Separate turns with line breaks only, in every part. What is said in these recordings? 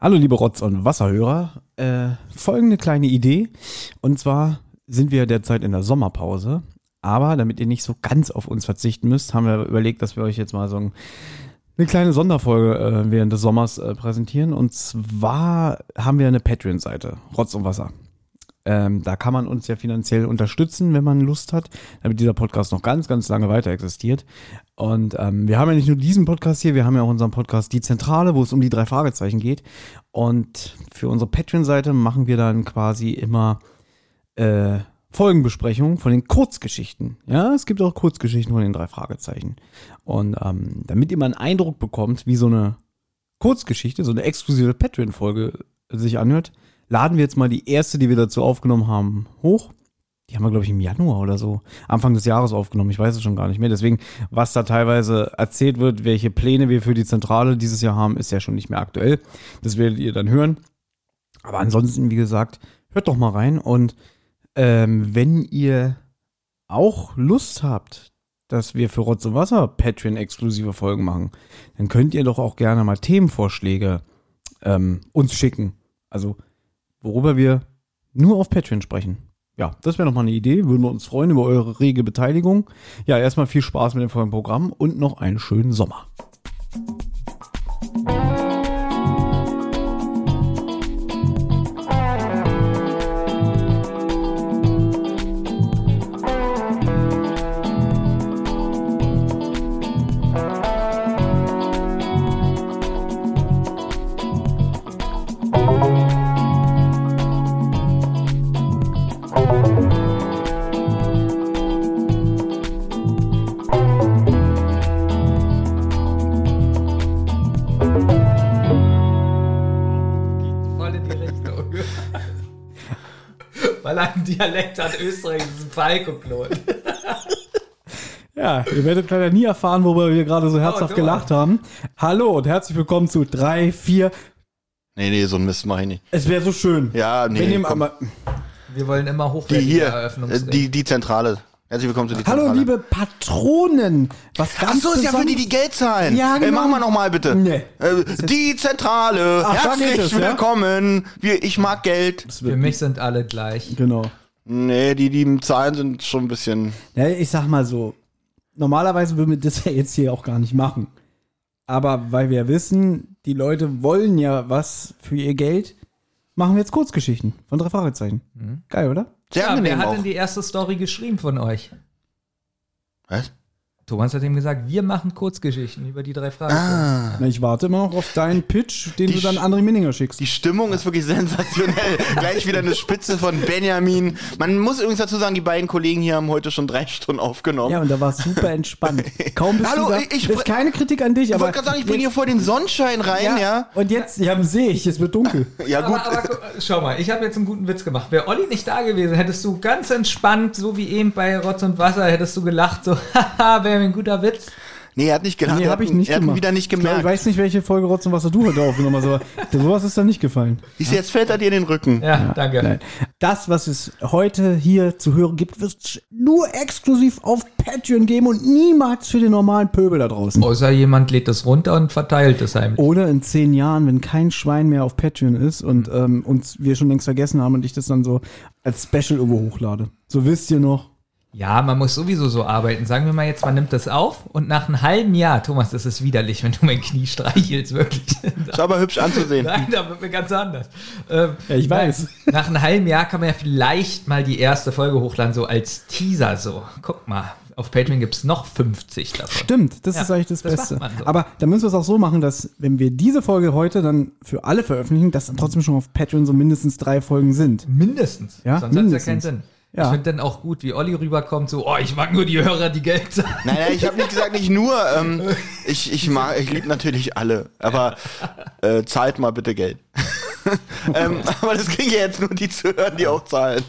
Hallo liebe Rotz- und Wasserhörer. Äh, folgende kleine Idee. Und zwar sind wir derzeit in der Sommerpause. Aber damit ihr nicht so ganz auf uns verzichten müsst, haben wir überlegt, dass wir euch jetzt mal so ein, eine kleine Sonderfolge äh, während des Sommers äh, präsentieren. Und zwar haben wir eine Patreon-Seite, Rotz und Wasser. Ähm, da kann man uns ja finanziell unterstützen, wenn man Lust hat, damit dieser Podcast noch ganz, ganz lange weiter existiert. Und ähm, wir haben ja nicht nur diesen Podcast hier, wir haben ja auch unseren Podcast Die Zentrale, wo es um die drei Fragezeichen geht. Und für unsere Patreon-Seite machen wir dann quasi immer äh, Folgenbesprechungen von den Kurzgeschichten. Ja, es gibt auch Kurzgeschichten von den drei Fragezeichen. Und ähm, damit ihr mal einen Eindruck bekommt, wie so eine Kurzgeschichte, so eine exklusive Patreon-Folge sich anhört, laden wir jetzt mal die erste, die wir dazu aufgenommen haben, hoch. Die haben wir, glaube ich, im Januar oder so, Anfang des Jahres aufgenommen. Ich weiß es schon gar nicht mehr. Deswegen, was da teilweise erzählt wird, welche Pläne wir für die Zentrale dieses Jahr haben, ist ja schon nicht mehr aktuell. Das werdet ihr dann hören. Aber ansonsten, wie gesagt, hört doch mal rein. Und ähm, wenn ihr auch Lust habt, dass wir für Rotz und Wasser Patreon-exklusive Folgen machen, dann könnt ihr doch auch gerne mal Themenvorschläge ähm, uns schicken. Also, worüber wir nur auf Patreon sprechen. Ja, das wäre nochmal eine Idee. Würden wir uns freuen über eure rege Beteiligung. Ja, erstmal viel Spaß mit dem vollen Programm und noch einen schönen Sommer.
Einen Dialekt hat, Österreich ist ein Falco-Klon.
Ja, ihr werdet leider nie erfahren, worüber wir gerade so herzhaft
Oh,
gelacht haben. Hallo und herzlich willkommen zu 3, 4.
Nee, nee, so ein Mist mach ich nicht.
Es wäre so schön.
Ja, nee,
ihr
komm.
mal,
Wir wollen immer
Die
hochwertige
hier, äh, die, die Zentrale. Herzlich willkommen zu die Zentrale.
Hallo liebe Patronen. Was
Ach
ganz
so, ist ja für die, die Geld zahlen.
Ja,
Äh,
genau.
machen wir nochmal bitte.
Nee.
Äh, die Zentrale.
Ach,
Herzlich
es, ja?
willkommen. Wir, ich mag Geld.
Für mich sind alle gleich.
Genau.
Nee, die, die Zahlen sind schon ein bisschen.
Ja, ich sag mal so, normalerweise würden wir das ja jetzt hier auch gar nicht machen. Aber weil wir wissen, die Leute wollen ja was für ihr Geld, machen wir jetzt Kurzgeschichten von drei Fragezeichen. Geil, oder?
Sehr
Ja, wer
angenehm
hat
auch.
denn die erste Story geschrieben von euch?
Was?
Thomas hat ihm gesagt, wir machen Kurzgeschichten über die drei Fragen.
Ah.
Na, ich warte immer noch auf deinen Pitch, den
Die
du dann André Minninger schickst.
Die Stimmung ist wirklich sensationell. Gleich wieder eine Spitze von Benjamin. Man muss übrigens dazu sagen, die beiden Kollegen hier haben heute schon drei Stunden aufgenommen.
Ja, und da war es super entspannt. Kaum bist
Hallo,
du da.
ich-
ist keine Kritik an dich,
ich
aber.
wollte gerade sagen, ich bringe hier vor den Sonnenschein rein, ja.
Und jetzt, ja, sehe ich, es wird dunkel.
Ja, gut.
Aber, aber schau mal, ich habe jetzt einen guten Witz gemacht. Wäre Olli nicht da gewesen, hättest du ganz entspannt, so wie eben bei Rotz und Wasser, hättest du gelacht, so, haha, wäre ein guter Witz.
Nee, er hat nicht gelacht.
Nee, habe
hat
ich nicht
Er hat ihn
gemacht.
wieder nicht
Ich, glaub,
gemerkt.
ich weiß nicht, welche Folge Rotz und Wasser du heute aufgenommen hast, aber sowas ist da nicht gefallen.
Siehst du, jetzt fällt er dir in den Rücken.
Ja, danke.
Nein. Das, was es heute hier zu hören gibt, wird es nur exklusiv auf Patreon geben und niemals für den normalen Pöbel da draußen.
Außer jemand lädt es runter und verteilt es heimlich.
Oder in zehn Jahren, wenn kein Schwein mehr auf Patreon ist und ähm, uns wir schon längst vergessen haben und ich das dann so als Special irgendwo hochlade. So wisst ihr noch.
Ja, man muss sowieso so arbeiten. Sagen wir mal jetzt, man nimmt das auf und nach einem halben Jahr, Thomas, das ist widerlich, wenn du mein Knie streichelst, wirklich.
Ist aber hübsch anzusehen.
Nein, da wird mir ganz anders. Ähm,
Ja, ich weiß.
Nein, nach einem halben Jahr kann man ja vielleicht mal die erste Folge hochladen, so als Teaser so. Guck mal, auf Patreon gibt es noch 50 davon.
Stimmt, das
Ja,
ist eigentlich das,
das
Beste.
macht man so.
Aber da müssen wir es auch so machen, dass wenn wir diese Folge heute dann für alle veröffentlichen, dass dann trotzdem schon auf Patreon so mindestens drei Folgen sind.
Mindestens.
Ja,
Sonst hat es ja keinen Sinn.
Ja.
Ich finde dann auch gut, wie Olli rüberkommt, so, oh, ich mag nur die Hörer, die Geld zahlen.
Nein, nein, ich habe nicht gesagt, nicht nur. Ähm, ich ich mag, ich liebe natürlich alle. Aber äh, zahlt mal bitte Geld. ähm, aber das kriegen ja jetzt nur die zu hören, die auch zahlen.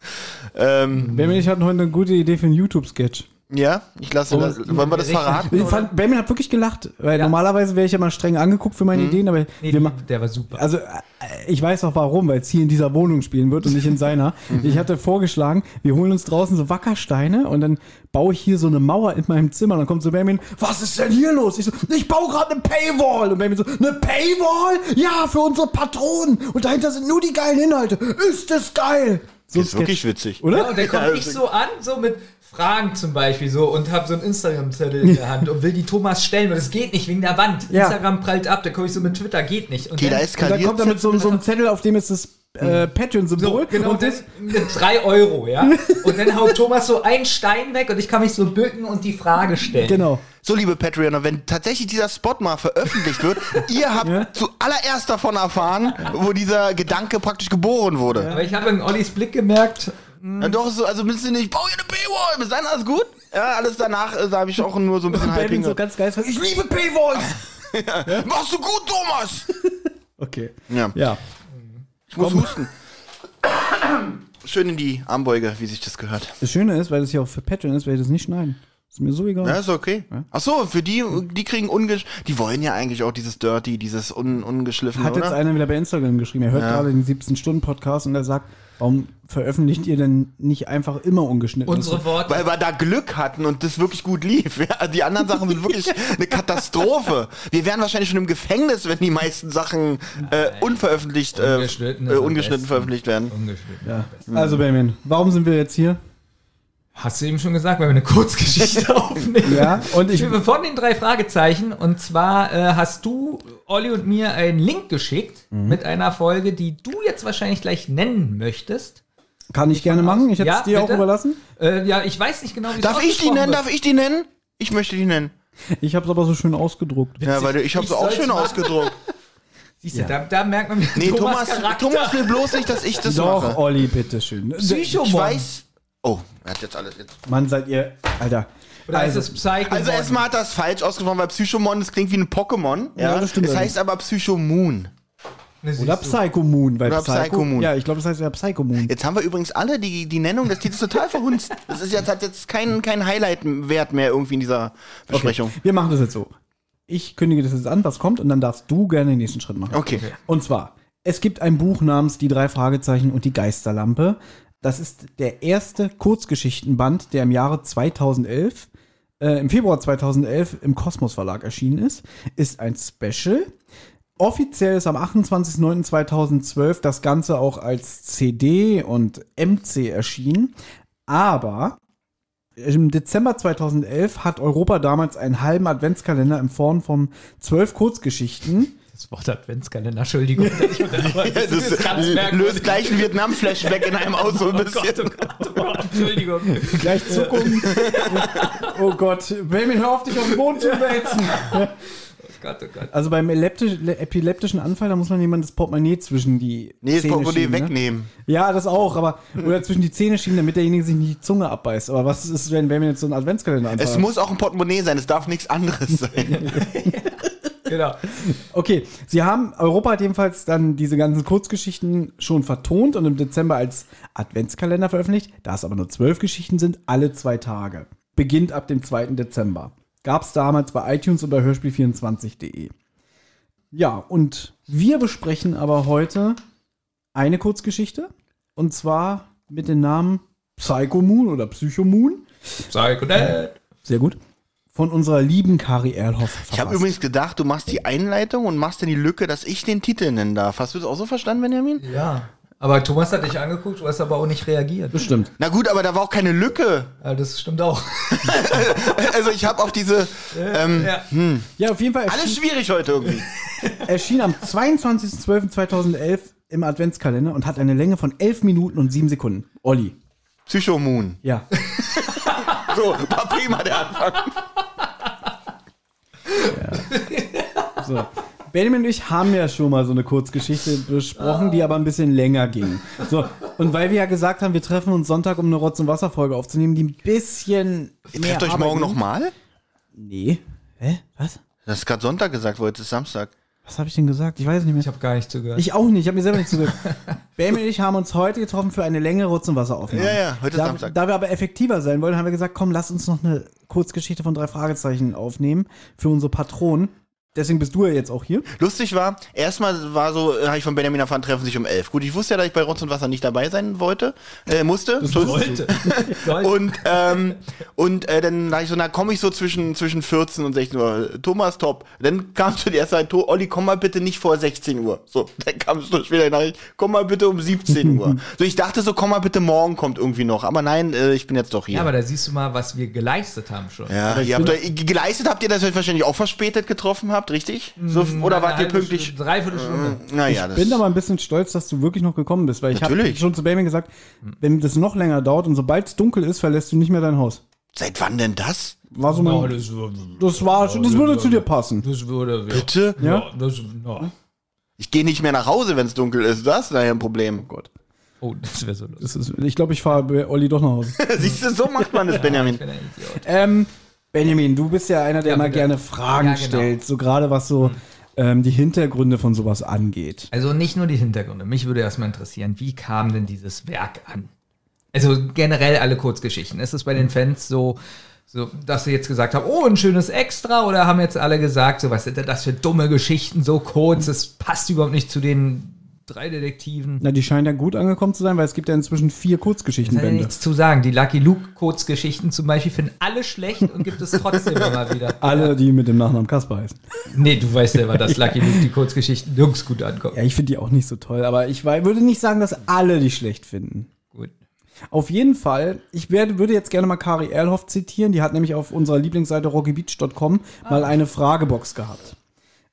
ähm,
Benjamin, ich hatte heute eine gute Idee für einen YouTube-Sketch.
Ja, ich lasse
Oh,
das. Wollen wir das verraten?
Ich fand, Benjamin hat wirklich gelacht, weil
Ja.
normalerweise wäre ich ja mal streng angeguckt für meine Ideen, aber
Nee,
wir machen.
der war super.
Also, äh, ich weiß auch warum, weil es hier in dieser Wohnung spielen wird und nicht in seiner. Ich hatte vorgeschlagen, wir holen uns draußen so Wackersteine und dann baue ich hier so eine Mauer in meinem Zimmer. Und dann kommt so Benjamin, was ist denn hier los? Ich so, ich baue gerade eine Paywall. Und Benjamin so, eine Paywall? Ja, für unsere Patronen. Und dahinter sind nur die geilen Inhalte. Ist das geil? So
Das ist wirklich witzig.
oder?
Ja, und dann komme
Ja,
ich
das-
so an, so mit Fragen zum Beispiel so und habe so einen Instagram-Zettel in der Hand und will die Thomas stellen, weil das geht nicht wegen der Wand.
Ja.
Instagram prallt ab, da komme ich so mit Twitter, geht nicht. Und
Okay, da
dann,
Und dann kommt er mit so, so einem Zettel, auf dem ist das äh, Patreon-Symbol.
so, genau,
und das,
mit 3 Euro, ja. Und dann haut Thomas so einen Stein weg und ich kann mich so bücken und die Frage stellen.
genau.
So, liebe Patreoner, wenn tatsächlich dieser Spot mal veröffentlicht wird, ihr habt zuallererst davon erfahren, wo dieser Gedanke praktisch geboren wurde.
Aber ich habe in Ollis Blick gemerkt,
Ja, doch, so, also bist du nicht, bau hier eine Paywall, bis dann alles gut? Ja, alles danach äh, da habe ich auch nur so ein bisschen Hyping.
so ganz geil. Ich liebe Paywalls.
Machst du gut, Thomas!
Okay.
Ja,
Ja.
ich muss husten. Schön in die Armbeuge, wie sich das gehört.
Das Schöne ist, weil das hier auch für Patreon ist, werde ich das nicht schneiden. Ist mir so egal.
Ja, ist okay. Ach so, für die, die kriegen ungesch... Die wollen ja eigentlich auch dieses Dirty, dieses un ungeschliffene,
Hat jetzt
oder?
einer wieder bei Instagram geschrieben. Er hört
Ja.
gerade den 17-Stunden-Podcast und er sagt, warum veröffentlicht ihr denn nicht einfach immer ungeschnitten?
unsere Worte.
Weil wir da Glück hatten und das wirklich gut lief. Ja, die anderen Sachen sind wirklich eine Katastrophe. Wir wären wahrscheinlich schon im Gefängnis, wenn die meisten Sachen äh, unveröffentlicht, äh,
Ungeschnitten
äh, ungeschnitten
besten.
veröffentlicht werden.
Ungeschnitten.
ja. Also Benjamin, warum sind wir jetzt hier?
Hast du eben schon gesagt, weil wir eine Kurzgeschichte aufnehmen.
Ja, und ich,
Ich bin von den drei Fragezeichen und zwar äh, hast du Olli und mir einen Link geschickt
Mhm.
mit einer Folge, die du jetzt wahrscheinlich gleich nennen möchtest.
kann ich gerne machen. Ich hätte
Ja,
es dir auch
bitte?
überlassen.
Äh, ja, ich weiß nicht genau, wie es
Darf ich die nennen?
wird.
Darf ich die nennen? Ich möchte die nennen.
Ich habe es aber so schön ausgedruckt.
Ja, weil ich habe sie auch schön
machen.
ausgedruckt.
Siehst du, da, da merkt man
Nee,
Thomas,
Thomas. Thomas will bloß nicht, dass ich das
Doch,
mache.
Olli, bitteschön.
Psychomon.
Ich weiß. Oh, er hat jetzt alles. Jetzt.
Mann, seid ihr. Alter.
Oder
Also,
ist es Psycho?
Also erstmal hat das falsch ausgesprochen, weil Psychomon, das klingt wie ein Pokémon. Ja,
Ja, das stimmt
Es
allerdings.
heißt aber Psychomoon.
Oder Psycho Moon. Weil
Oder
Psycho,
Psycho Moon.
Ja, ich glaube, das heißt ja Psycho Moon.
Jetzt haben wir übrigens alle die, die Nennung des Titels total verhunzt. Das ist jetzt, hat jetzt keinen kein Highlight-Wert mehr irgendwie in dieser Besprechung.
Wir machen das jetzt so. Ich kündige das jetzt an, was kommt, und dann darfst du gerne den nächsten Schritt machen.
Okay.
Und zwar, es gibt ein Buch namens Die drei Fragezeichen und die Geisterlampe. Das ist der erste Kurzgeschichtenband, der im Jahre 2011, äh, im Februar 2011 im Kosmos Verlag erschienen ist. Ist ein Special. Offiziell ist am 28.09.2012 das Ganze auch als CD und MC erschienen. Aber im Dezember 2011 hat Europa damals einen halben Adventskalender in Form von zwölf Kurzgeschichten
Das Wort Adventskalender, Entschuldigung. Ich.
Das,
ist ganz merkwürdig.
löst gleich ein Vietnam-Flashback in einem aus so ein
Oh
bisschen.
Gott, oh Gott, oh Gott, Entschuldigung.
Gleich Zuckung. oh Gott, Benjamin, hör auf, dich auf den Boden zu wälzen.
Oh Gott, oh Gott.
Also beim epileptischen Anfall, da muss man jemand das Portemonnaie zwischen die
Nee, das
Zähne
Portemonnaie
schieben, ne?
wegnehmen.
Ja, das auch, aber oder zwischen die Zähne schieben, damit derjenige sich nicht die Zunge abbeißt. Aber was ist, wenn Benjamin jetzt so einen Adventskalender anfällt?
Es muss auch ein Portemonnaie sein, es darf nichts anderes sein.
Genau.
Okay, sie haben, Europa hat jedenfalls dann diese ganzen Kurzgeschichten schon vertont und im Dezember als Adventskalender veröffentlicht. Da es aber nur zwölf Geschichten sind, alle zwei Tage. Beginnt ab dem 2. Dezember. Gab es damals bei iTunes und bei Hörspiel24.de. Ja, und wir besprechen aber heute eine Kurzgeschichte. Und zwar mit dem Namen Psycho Moon oder Psycho Moon.
Psycho Dad.
Sehr gut. Von unserer lieben Kari Erlhoff.
Ich habe
verfasst.
übrigens gedacht, du machst die Einleitung und machst dann die Lücke, dass ich den Titel nennen darf. Hast du das auch so verstanden, Benjamin?
Ja. Aber Thomas hat dich angeguckt, du hast aber auch nicht reagiert.
Bestimmt.
Na gut, aber da war auch keine Lücke.
Ja, das stimmt auch.
Also ich habe auf diese... Ähm,
Ja.
Ja, auf jeden Fall
Alles schwierig heute irgendwie.
erschien am 22.12.2011 im Adventskalender und hat eine Länge von 11 Minuten und 7 Sekunden. Olli.
Psychomoon.
Ja.
So, war prima der Anfang.
So. Benjamin und ich haben ja schon mal so eine Kurzgeschichte besprochen, die aber ein bisschen länger ging. So, und weil wir ja gesagt haben, wir treffen uns Sonntag, um eine Rotz- und Wasserfolge aufzunehmen, die ein bisschen.
Ihr trefft euch morgen nochmal?
Nee. Hä? Was?
Das ist gerade Sonntag gesagt, wo jetzt ist Samstag.
Was habe ich denn gesagt? Ich weiß es nicht mehr.
Ich habe gar nicht zugehört.
Ich auch nicht, ich habe mir selber nicht zugehört. Bam und ich haben uns heute getroffen für eine längere Rutz- und Wasseraufnahme.
Ja, ja, heute
da,
Samstag.
Da wir aber effektiver sein wollen, haben wir gesagt, komm, lass uns noch eine Kurzgeschichte von drei Fragezeichen aufnehmen für unsere Patronen. Deswegen bist du ja jetzt auch hier.
Lustig war, erstmal war so, äh, habe ich von Benjamin erfahren, treffen sich um elf. Gut, ich wusste ja, dass ich bei Rotz und Wasser nicht dabei sein wollte, äh, musste.
Sollte. Sollte.
Und, ähm, und äh, dann dachte ich so, na komme ich so zwischen, zwischen 14 und 16 Uhr. Thomas, top. Dann kamst du die erste Zeit, Olli, komm mal bitte nicht vor 16 Uhr. So, dann kamst du später die Nachricht, komm mal bitte um 17 Uhr. so, ich dachte so, komm mal bitte morgen kommt irgendwie noch. Aber nein, äh, ich bin jetzt doch hier.
ja, aber da siehst du mal, was wir geleistet haben schon.
ja, ihr habt, euch- geleistet habt ihr, dass ihr euch wahrscheinlich auch verspätet getroffen habt, richtig? So, oder wart ihr pünktlich?
Dreiviertel Stunde.
Naja,
Ich bin aber ein bisschen stolz, dass du wirklich noch gekommen bist, weil ich habe schon zu Benjamin gesagt, wenn das noch länger dauert und sobald es dunkel ist, verlässt du nicht mehr dein Haus.
Seit wann denn das?
War so
Ja,
mein,
das, würde-
das war, das würde zu dir passen.
das würde. Ja.
Bitte?
Ja?
Ja, das, ja.
Ich gehe nicht mehr nach Hause, wenn es dunkel ist. Das ist daher ein Problem.
Gott.
Oh, das wäre so lustig.
Das ist, ich glaube, ich fahre bei Olli doch nach Hause.
Siehst du, so macht man das, Benjamin.
Ich bin ein Idiot.
ähm, Benjamin, du bist ja einer, der
Ja,
immer gerne Fragen
Ja, genau.
stellt, so gerade was so ähm, die Hintergründe von sowas angeht.
Also nicht nur die Hintergründe. Mich würde erstmal interessieren, wie kam denn dieses Werk an? Also generell alle Kurzgeschichten. Ist es bei den Fans so, so, dass sie jetzt gesagt haben, oh, ein schönes Extra, oder haben jetzt alle gesagt, so was sind denn das für dumme Geschichten, so kurz, das passt überhaupt nicht zu den drei Detektiven.
Na, die scheinen ja gut angekommen zu sein, weil es gibt ja inzwischen vier Kurzgeschichtenbände.
nichts zu sagen. Die Lucky Luke Kurzgeschichten zum Beispiel finden alle schlecht und gibt es trotzdem immer wieder.
Alle, die mit dem Nachnamen Kasper heißen.
Nee, du weißt selber, dass Lucky Luke die Kurzgeschichten nirgends gut ankommen.
Ja, ich finde die auch nicht so toll, aber ich würde nicht sagen, dass alle die schlecht finden.
Gut.
Auf jeden Fall, ich werde, würde jetzt gerne mal Kari Erlhoff zitieren. Die hat nämlich auf unserer Lieblingsseite rockybeach.com mal eine Fragebox gehabt.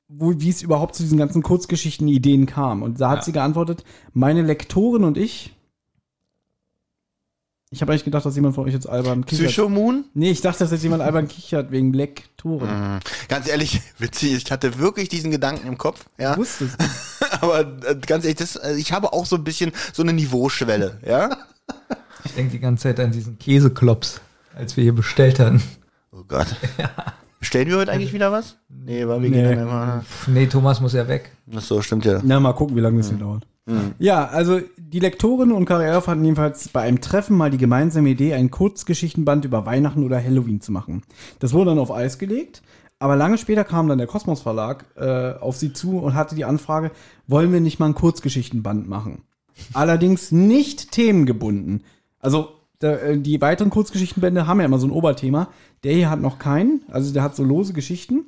Wo, wie es überhaupt zu diesen ganzen Kurzgeschichten-Ideen kam. Und da hat
Ja.
sie geantwortet, meine Lektorin und ich. Ich habe eigentlich gedacht, dass jemand von euch jetzt albern kichert.
Psychomoon?
Nee, ich dachte, dass jetzt jemand albern kichert wegen Lektoren.
Mhm. Ganz ehrlich, witzig, ich hatte wirklich diesen Gedanken im Kopf, ja.
Ich wusste es.
Aber äh, ganz ehrlich, das, äh, ich habe auch so ein bisschen so eine Niveauschwelle, ja.
Ich denke die ganze Zeit an diesen Käseklops, als wir hier bestellt hatten.
Oh Gott. Stellen wir heute eigentlich wieder was? Nee, weil wir
Nee.
gehen dann immer.
Nee, Thomas muss ja weg.
Ach so, stimmt ja.
Na, mal gucken, wie lange das hier dauert. Ja, also die Lektorin und Kari Erlhoff hatten jedenfalls bei einem Treffen mal die gemeinsame Idee, ein Kurzgeschichtenband über Weihnachten oder Halloween zu machen. Das wurde dann auf Eis gelegt, aber lange später kam dann der Kosmos Verlag äh, auf sie zu und hatte die Anfrage, wollen wir nicht mal ein Kurzgeschichtenband machen? Allerdings nicht themengebunden. Also die weiteren Kurzgeschichtenbände haben ja immer so ein Oberthema. Der hier hat noch keinen, also der hat so lose Geschichten.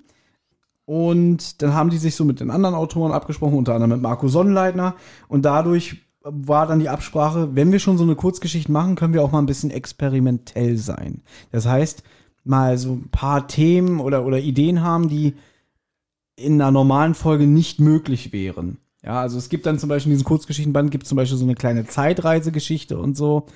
Und dann haben die sich so mit den anderen Autoren abgesprochen, unter anderem mit Marco Sonnenleitner. Und dadurch war dann die Absprache, wenn wir schon so eine Kurzgeschichte machen, können wir auch mal ein bisschen experimentell sein. Das heißt, mal so ein paar Themen oder, oder Ideen haben, die in einer normalen Folge nicht möglich wären. Ja, also es gibt dann zum Beispiel in diesem Kurzgeschichtenband gibt zum Beispiel so eine kleine Zeitreisegeschichte und so.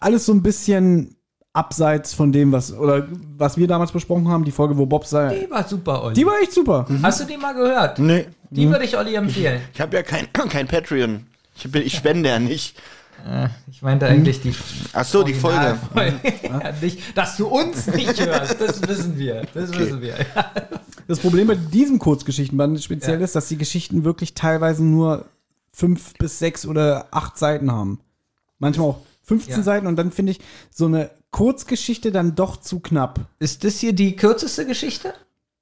Alles so ein bisschen abseits von dem, was, oder was wir damals besprochen haben, die Folge, wo Bob sei.
Die war super, Olli.
Die war echt super.
Hast du die mal gehört?
Nee.
Die würde ich Olli empfehlen.
Ich habe ja kein, kein Patreon. Ich, bin, ich spende ja nicht.
Äh, Ich meinte eigentlich die
Ach so, die Folge.
Originalfolge. ja, nicht, dass du uns nicht hörst, das wissen wir. Das wissen wir.
Das Problem bei diesem Kurzgeschichtenband speziell
Ja.
ist, dass die Geschichten wirklich teilweise nur fünf bis sechs oder acht Seiten haben. Manchmal auch 15
Ja.
Seiten und dann finde ich so eine Kurzgeschichte dann doch zu knapp.
Ist das hier die kürzeste Geschichte?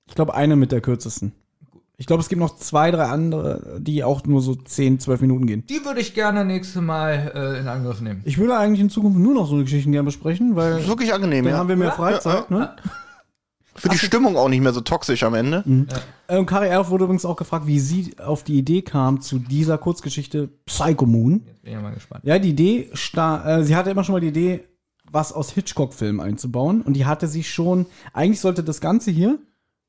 Ich glaube, eine mit der kürzesten. Ich glaube, es gibt noch zwei, drei andere, die auch nur so 10, 12 Minuten gehen.
Die würde ich gerne nächstes Mal äh, in Angriff nehmen.
Ich würde eigentlich in Zukunft nur noch so eine Geschichten gerne besprechen, weil
Ist wirklich angenehm,
dann
ja.
haben wir mehr
Ja,
Freizeit. Ne?
Für die Stimmung auch nicht mehr so toxisch am Ende.
Äh, Und Kari Erf wurde übrigens auch gefragt, wie sie auf die Idee kam zu dieser Kurzgeschichte Psycho Moon.
Jetzt bin ich ja mal gespannt.
Ja, die Idee, äh, sie hatte immer schon mal die Idee, was aus Hitchcock-Filmen einzubauen. Und die hatte sie schon, eigentlich sollte das Ganze hier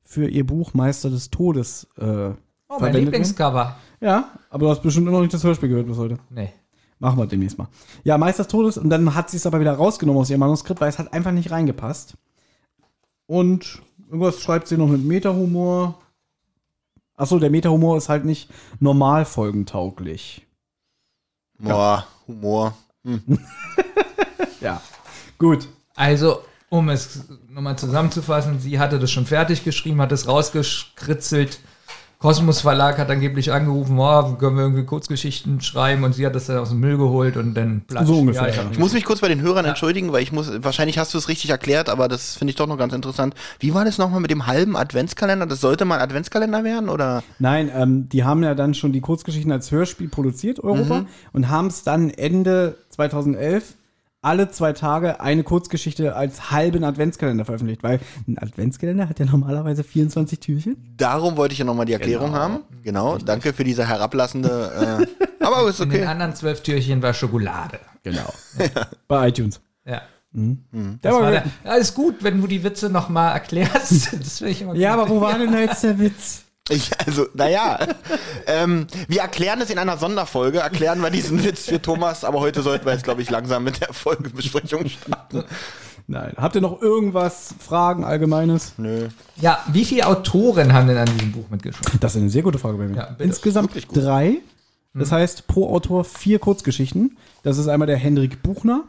für ihr Buch Meister des Todes äh,
Oh, mein. Lieblingscover.
Ja, aber du hast bestimmt immer noch nicht das Hörspiel gehört bis heute.
Nee.
Machen wir demnächst mal. Ja, Meister des Todes. Und dann hat sie es aber wieder rausgenommen aus ihrem Manuskript, weil es hat einfach nicht reingepasst. Und irgendwas schreibt sie noch mit Meta-Humor. Achso, der Meta-Humor ist halt nicht normal folgentauglich.
Boah, Humor.
Ja. Gut.
Also, um es nochmal zusammenzufassen, sie hatte das schon fertig geschrieben, hat es rausgekritzelt Kosmos Verlag hat angeblich angerufen, oh, können wir irgendwie Kurzgeschichten schreiben und sie hat das dann aus dem Müll geholt und dann platsch.
So ungefähr,
ich
ja.
hab-
Ich muss mich kurz bei den Hörern entschuldigen, weil ich muss, wahrscheinlich hast du es richtig erklärt, aber das finde ich doch noch ganz interessant. Wie war das nochmal mit dem halben Adventskalender? Das sollte mal ein Adventskalender werden, oder?
Nein, ähm, die haben ja dann schon die Kurzgeschichten als Hörspiel produziert, Europa, und haben es dann Ende 2011 alle zwei Tage eine Kurzgeschichte als halben Adventskalender veröffentlicht, weil ein Adventskalender hat ja normalerweise 24 Türchen.
Darum wollte ich ja nochmal die Erklärung haben. Genau, danke für diese herablassende, äh, aber ist
In den
okay.
anderen zwölf Türchen war Schokolade.
Genau. Bei iTunes.
Ja.
Der
Das
war
der, alles gut, wenn du die Witze nochmal erklärst. Das finde ich immer
ja,
gut.
aber wo war denn da jetzt der Witz?
Ich, also, naja, ähm, wir erklären es in einer Sonderfolge, erklären wir diesen Witz für Thomas, aber heute sollten wir jetzt, glaube ich, langsam mit der Folgebesprechung starten.
Nein. Habt ihr noch irgendwas, Fragen, Allgemeines?
Nö.
Ja, wie viele Autoren haben denn an diesem Buch mitgeschrieben?
Das ist eine sehr gute Frage bei mir.
Ja.
Insgesamt drei. Das heißt, pro Autor vier Kurzgeschichten. Das ist einmal der Hendrik Buchner,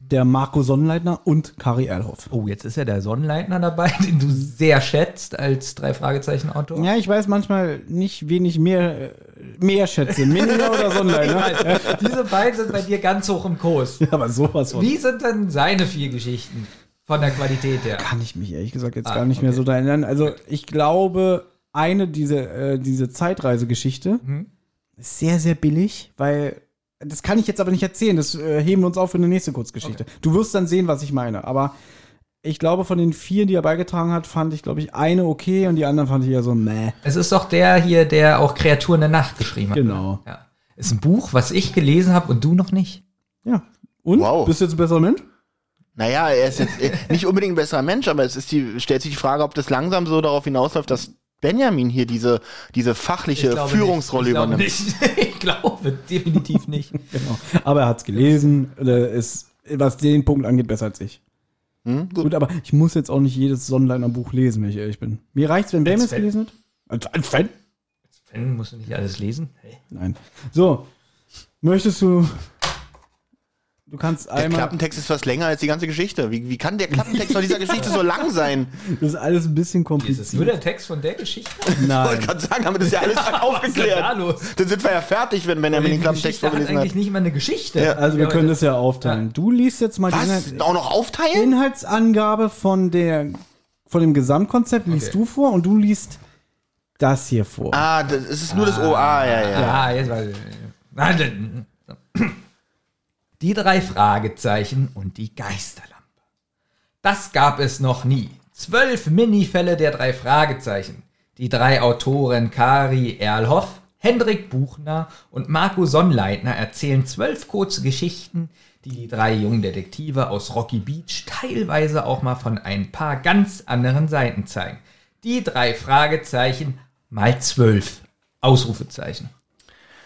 der Marco Sonnleitner und Kari Erlhoff.
Oh, jetzt ist ja der Sonnenleitner dabei, den du sehr schätzt als drei Fragezeichen Autor.
Ja, ich weiß manchmal nicht, wen ich mehr, äh, mehr schätze. Minninger oder Sonnleitner.
Diese beiden sind bei dir ganz hoch im Kurs.
Ja, aber sowas von.
Wie sind denn seine vier Geschichten von der Qualität her?
Kann ich mich ehrlich gesagt jetzt
Ah,
gar nicht mehr
okay.
so da erinnern. Also ich glaube, eine, diese, äh, diese Zeitreisegeschichte
Mhm.
ist sehr, sehr billig, weil das kann ich jetzt aber nicht erzählen. Das äh, heben wir uns auf für eine nächste Kurzgeschichte. Du wirst dann sehen, was ich meine. Aber ich glaube, von den vier, die er beigetragen hat, fand ich, glaube ich, eine okay und die anderen fand ich ja so meh.
Es ist doch der hier, der auch Kreaturen der Nacht geschrieben hat.
Genau.
Ja. Ist ein Buch, was ich gelesen habe und du noch nicht.
Ja. Und?
Wow.
Bist du jetzt ein besserer Mensch?
Naja, er ist jetzt äh, nicht unbedingt ein besserer Mensch, aber es ist die, stellt sich die Frage, ob das langsam so darauf hinausläuft, dass Benjamin hier diese, diese fachliche Führungsrolle
nicht. ich glaube
übernimmt.
Nicht. Ich glaube definitiv nicht.
Genau. Aber er hat's gelesen, äh, ist, was den Punkt angeht, besser als ich.
Hm? Gut.
Gut, aber ich muss jetzt auch nicht jedes Sonnenleitner-Buch lesen, wenn ich ehrlich bin. Mir reicht's, wenn Damon es gelesen hat. Als, als Fan?
Fan musst du nicht alles lesen. Hey.
Nein. So, möchtest du. Du kannst
Der
einmal.
Klappentext ist fast länger als die ganze Geschichte. Wie, wie kann der Klappentext von dieser Geschichte so lang sein?
Das ist alles ein bisschen
Ist es nur
kompliziert.
der Text von der Geschichte?
Ich wollte
Nein.
gerade sagen, haben wir das ja alles
Was ist denn da
aufgeklärt.
los?
Dann sind wir ja fertig, wenn Benjamin den
Die
Klappentext
Geschichte hat
vorgelesen
eigentlich nicht mal eine Geschichte.
Ja,
Also, wir
Ja,
können das ja aufteilen. Du liest jetzt mal die,
Was?
Inhalt,
Auch noch
die
aufteilen?
Inhaltsangabe von, der, von dem Gesamtkonzept, liest
Okay.
du vor und du liest das hier vor.
Ah, das es ist nur das OA, ja, ja.
Ja, jetzt war. Nein, dann- Die drei Fragezeichen und die Geisterlampe. Das gab es noch nie. Zwölf Minifälle der drei Fragezeichen. Die drei Autoren Kari Erlhoff, Hendrik Buchner und Marco Sonnleitner erzählen zwölf kurze Geschichten, die die drei jungen Detektive aus Rocky Beach teilweise auch mal von ein paar ganz anderen Seiten zeigen. Die drei Fragezeichen mal zwölf. Ausrufezeichen.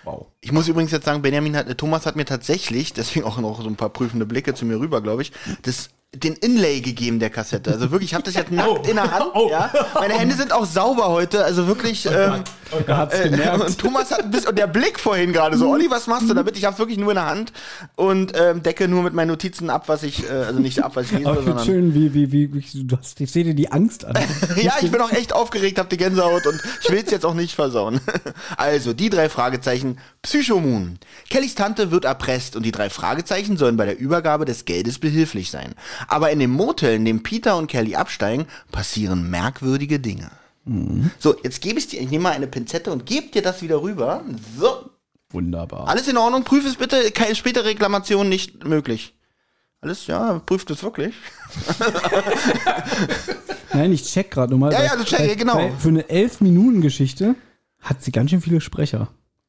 Wow.
Ich muss übrigens jetzt sagen, Benjamin hat, Thomas hat mir tatsächlich, deswegen auch noch so ein paar prüfende Blicke zu mir rüber, glaube ich, das, den Inlay gegeben der Kassette. Also wirklich, ich habe das jetzt nackt in der Hand.
Oh.
Ja. Meine Hände sind auch sauber heute, also wirklich. Ähm,
Er hat's
äh,
gemerkt.
und Thomas hat ein bisschen, und der Blick vorhin gerade so, Olli, was machst du damit? Ich habe wirklich nur in der Hand und ähm, decke nur mit meinen Notizen ab, was ich, äh, also nicht ab, was ich lese,
Aber
sondern.
schön, wie, wie, wie, du hast, ich sehe dir die Angst an.
Ja, ich bin auch echt aufgeregt, hab die Gänsehaut und ich will's jetzt auch nicht versauen. Also, die drei Fragezeichen. Psychomoon. Kellys Tante wird erpresst und die drei Fragezeichen sollen bei der Übergabe des Geldes behilflich sein. Aber in dem Motel, in dem Peter und Kelly absteigen, passieren merkwürdige Dinge. So, jetzt gebe ich dir, ich nehme mal eine Pinzette und gebe dir das wieder rüber. So,
Wunderbar.
alles in Ordnung, prüf es bitte, keine spätere Reklamation nicht möglich. Alles, ja, prüft es wirklich.
Nein, ich check gerade nochmal.
Ja,
weil-
ja, du check,
weil-
genau.
weil Für eine 11-Minuten-Geschichte hat sie ganz schön viele Sprecher,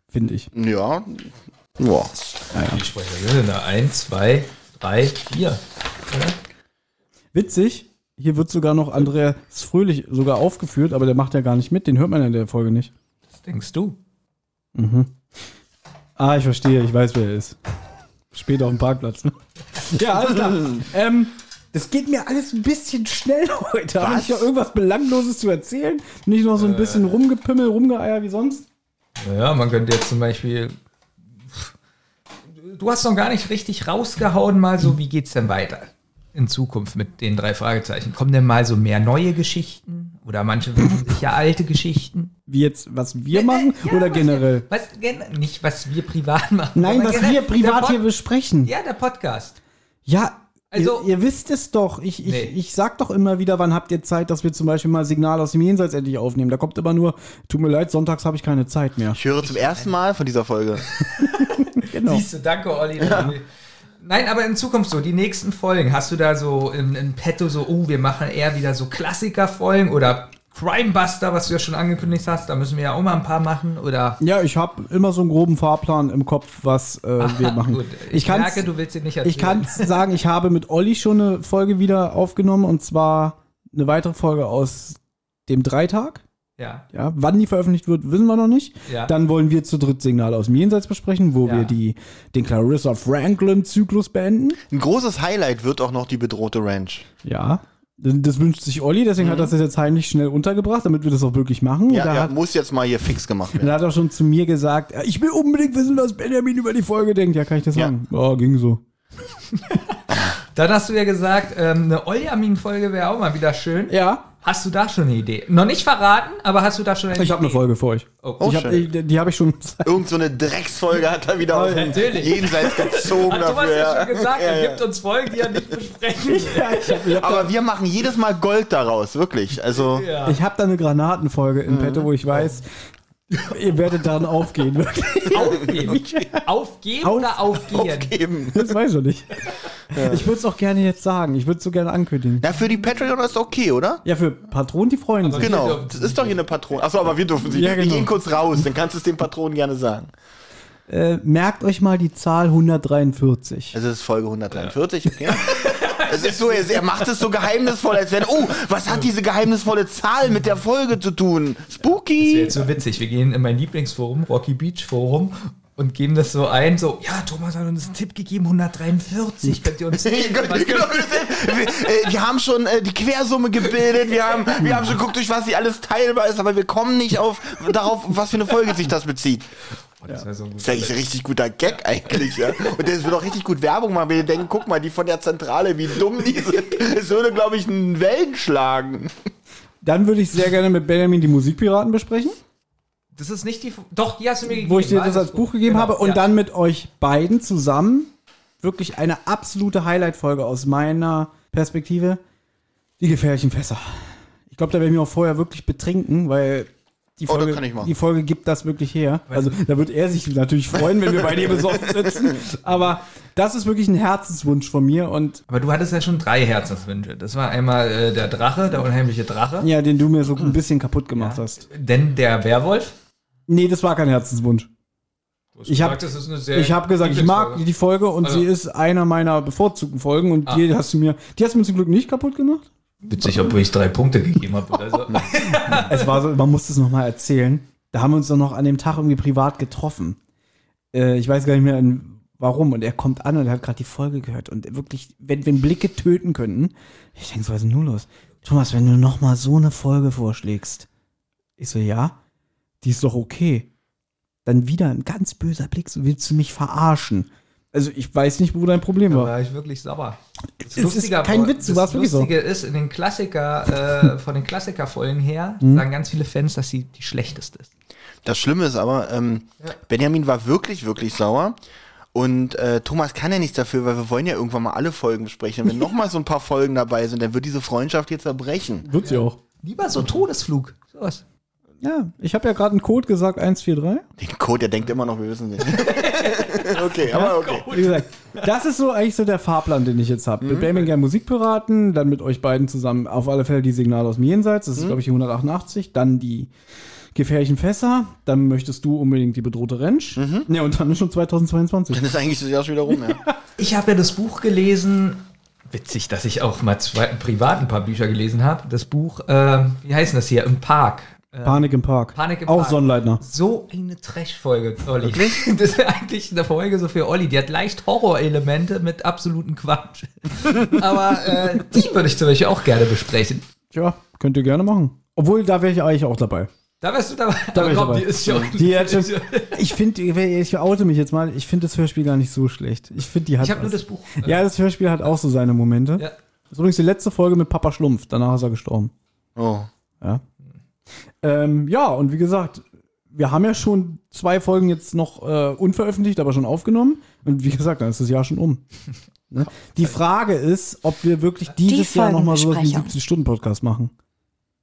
finde ich.
Ja. Boah.
Die Sprecher sind da. Eins, zwei, drei, vier. Oder?
Witzig, hier wird sogar noch Andreas Fröhlich sogar aufgeführt, aber der macht ja gar nicht mit, den hört man in der Folge nicht.
Was denkst du?
Ah, ich verstehe, ich weiß, wer er ist. Später auf dem Parkplatz. Ne? Ja, alles klar. ähm, das geht mir alles ein bisschen schnell heute. Habe
Was?
ich noch irgendwas Belangloses zu erzählen? Nicht noch so ein bisschen rumgepimmel, rumgeeier wie sonst?
Ja, man könnte jetzt zum Beispiel. Du hast noch gar nicht richtig rausgehauen, mal so, wie geht's denn weiter in Zukunft mit den drei Fragezeichen? Kommen denn mal so mehr neue Geschichten? Oder manche wünschen sich ja alte Geschichten.
Wie jetzt, was wir machen
Ja,
oder
was
generell?
Wir, was, gen nicht, was wir privat machen.
Nein, was wir privat hier besprechen.
Ja, der Podcast.
Ja,
Also-
ihr, ihr wisst es doch. Ich, ich,
Nee.
ich sag doch immer wieder, wann habt ihr Zeit, dass wir zum Beispiel mal Signal aus dem Jenseits endlich aufnehmen. Da kommt immer nur, tut mir leid, sonntags habe ich keine Zeit mehr.
Ich höre zum ersten Mal von dieser Folge.
Genau.
Siehst du, danke, Olli. Nein, aber in Zukunft so, die nächsten Folgen, hast du da so in, in petto so, oh, wir machen eher wieder so Klassiker-Folgen oder Crimebuster, was du ja schon angekündigt hast, da müssen wir ja auch mal ein paar machen oder.
Ja, ich habe immer so einen groben Fahrplan im Kopf, was äh, wir machen.
Gut,
ich
ich, merke, du willst ihn nicht erzählen.
Ich kann sagen, ich habe mit Olli schon eine Folge wieder aufgenommen und zwar eine weitere Folge aus dem Dreitag.
Ja,
Ja, wann die veröffentlicht wird, wissen wir noch nicht.
ja.
Dann wollen wir zu dritt Signal aus dem Jenseits besprechen, wo
Ja.
wir die, den Clarissa Franklin-Zyklus beenden.
Ein großes Highlight wird auch noch die bedrohte Ranch.
Ja. Das, wünscht sich Olli, deswegen hat er das jetzt heimlich schnell untergebracht, damit wir das auch wirklich machen.
Ja,
er
ja,
hat,
muss jetzt mal hier fix gemacht werden.
er hat auch schon zu mir gesagt, "Ja, ich will unbedingt wissen, was Benjamin über die Folge denkt. Ja, kann ich das
Ja.
sagen? Ja, ging so.
Dann hast du ja gesagt, ähm, eine Oljamin-Folge wäre auch mal wieder schön.
Ja,
Hast du da schon eine Idee? Noch nicht verraten, aber hast du da schon eine
ich habe eine
Idee?
Folge für euch.
Oh,
Oh,
ich hab, ich, die habe ich schon.
Irgend so eine Drecksfolge hat er wieder aus dem
natürlich.
Jenseits gezogen
Thomas
dafür.
ja schon gesagt,
Ja,
er gibt uns Folgen, die er nicht besprechen
ich ich hab
Aber wir machen jedes Mal Gold daraus, wirklich. Also,
Ja.
Ich habe da eine Granatenfolge im Petto, wo ich weiß, ihr werdet daran aufgehen. Wirklich.
Aufgehen. Aufgehen
Auf-
oder aufgehen?
aufgeben.
Das weiß ich nicht. Ich würde es auch gerne jetzt sagen. Ich würde es so gerne ankündigen.
Ja, für die Patreon ist okay, oder?
Ja, für Patronen, die freuen sich.
Genau, das ist doch hier eine Patron. Achso, aber wir dürfen sie.
Ja,
Wir
genau.
gehen kurz raus, dann kannst du es den Patronen gerne sagen.
Äh, merkt euch mal die Zahl 143.
Es ist Folge 143, okay? Es ist so, er er macht es so geheimnisvoll, als wenn, oh, was hat diese geheimnisvolle Zahl mit der Folge zu tun?
Das wäre
Spooky!
jetzt so witzig. Wir gehen in mein Lieblingsforum, Rocky Beach Forum, und geben das so ein, so, ja, Thomas hat uns einen Tipp gegeben, 143, könnt ihr uns
Genau,
was
wir, äh, wir haben schon äh, die Quersumme gebildet, wir haben, wir haben schon geguckt, durch was sie alles teilbar ist, aber wir kommen nicht auf darauf, was für eine Folge sich das bezieht.
Oh, das wäre so.
Das ist eigentlich ein richtig guter Gag eigentlich, ja. Und das wird auch richtig gut Werbung machen, wenn die denken, guck mal, die von der Zentrale, wie dumm die sind. Es würde, glaube ich, einen Wellen schlagen.
Dann würde ich sehr gerne mit Benjamin die Musikpiraten besprechen,
Das ist nicht die, doch, die hast du mir gegeben.
wo ich dir das als Buch gegeben
Genau,
habe. Und
ja.
dann mit euch beiden zusammen wirklich eine absolute Highlight-Folge aus meiner Perspektive. Die gefährlichen Fässer. Ich glaube, da werde ich mich auch vorher wirklich betrinken, weil die
Oh,
Folge,
kann ich machen.
die Folge gibt das wirklich her. Also da wird er sich natürlich freuen, wenn wir bei dir besoffen sitzen. Aber das ist wirklich ein Herzenswunsch von mir und
Aber du hattest ja schon drei Herzenswünsche. Das war einmal äh, der Drache, der unheimliche Drache.
ja, den du mir so ein bisschen kaputt gemacht hast.
Denn der Werwolf.
Nee, das war kein Herzenswunsch. Ich hab-
gesagt,
Ich habe gesagt, ich mag die Folge und
Also-
sie ist einer meiner bevorzugten Folgen und
Ah.
die hast du mir, die hast du mir zum Glück nicht kaputt gemacht.
Witzig, obwohl ich drei Punkte gegeben habe oder so.
Es war so, man muss es nochmal erzählen. Da haben wir uns doch noch an dem Tag irgendwie privat getroffen. Äh, ich weiß gar nicht mehr warum. Und er kommt an und hat gerade die Folge gehört. Und wirklich, wenn, wenn Blicke töten könnten, ich denke, so, was ist denn nun los? Thomas, wenn du nochmal so eine Folge vorschlägst. Ich so, ja, die ist doch okay. Dann wieder ein ganz böser Blick, so willst du mich verarschen. Also ich weiß nicht, wo dein Problem
Da
war.
war ich wirklich sauer. Das
Es ist kein Witz, du
das
warst wirklich so.
Lustige ist, in den Klassiker, äh, von den Klassikerfolgen her,
Mhm.
sagen ganz viele Fans, dass sie die schlechteste ist.
Das Schlimme ist aber, ähm, Benjamin war wirklich, wirklich sauer. Und äh, Thomas kann ja nichts dafür, weil wir wollen ja irgendwann mal alle Folgen besprechen. Und wenn noch mal so ein paar Folgen dabei sind, dann wird diese Freundschaft jetzt zerbrechen.
Wird sie auch.
Lieber so Todesflug. Sowas.
Ja, ich habe ja gerade einen Code gesagt, 143.
Den Code, der denkt immer noch, wir wissen nicht. okay, aber okay.
Wie gesagt, das ist so eigentlich so der Fahrplan, den ich jetzt habe. Mit Birmingham Musikpiraten, dann mit euch beiden zusammen auf alle Fälle die Signale aus dem Jenseits, das ist glaube ich die 188, dann die gefährlichen Fässer, dann möchtest du unbedingt die bedrohte Rentsch. Ja, und dann ist schon 2022.
Dann ist eigentlich das Jahr schon wieder rum, ja.
Ich habe ja das Buch gelesen. Witzig, dass ich auch mal zwei, privat ein paar Bücher gelesen habe. Das Buch, äh, wie heißt das hier? Im Park. Äh,
Panik im Park.
Panik im
Auch
Park.
Sonnenleitner.
So eine Trash-Folge, Olli. Das ist eigentlich eine Folge so für Olli. Die hat leicht Horrorelemente mit absoluten Quatsch. Aber äh, die würde ich zum Beispiel auch gerne besprechen.
Ja, könnt ihr gerne machen. Obwohl, da wäre ich eigentlich auch dabei.
Da wärst du dabei.
Da
Aber komm,
dabei.
die ist schon.
Die hat schon, ich finde, ich oute mich jetzt mal, ich finde das Hörspiel gar nicht so schlecht. Ich finde, die hat.
ich habe nur das Buch. äh,
Ja, das Hörspiel hat auch so seine Momente.
Ja.
Das ist übrigens die letzte Folge mit Papa Schlumpf. Danach ist er gestorben.
Oh.
Ja. Ähm, ja, und wie gesagt, wir haben ja schon zwei Folgen jetzt noch äh, unveröffentlicht, aber schon aufgenommen. Und wie gesagt, dann ist das Jahr schon um. Ne? Die Frage ist, ob wir wirklich dieses Jahr nochmal so einen
Folgenbesprechung.
70-Stunden-Podcast machen.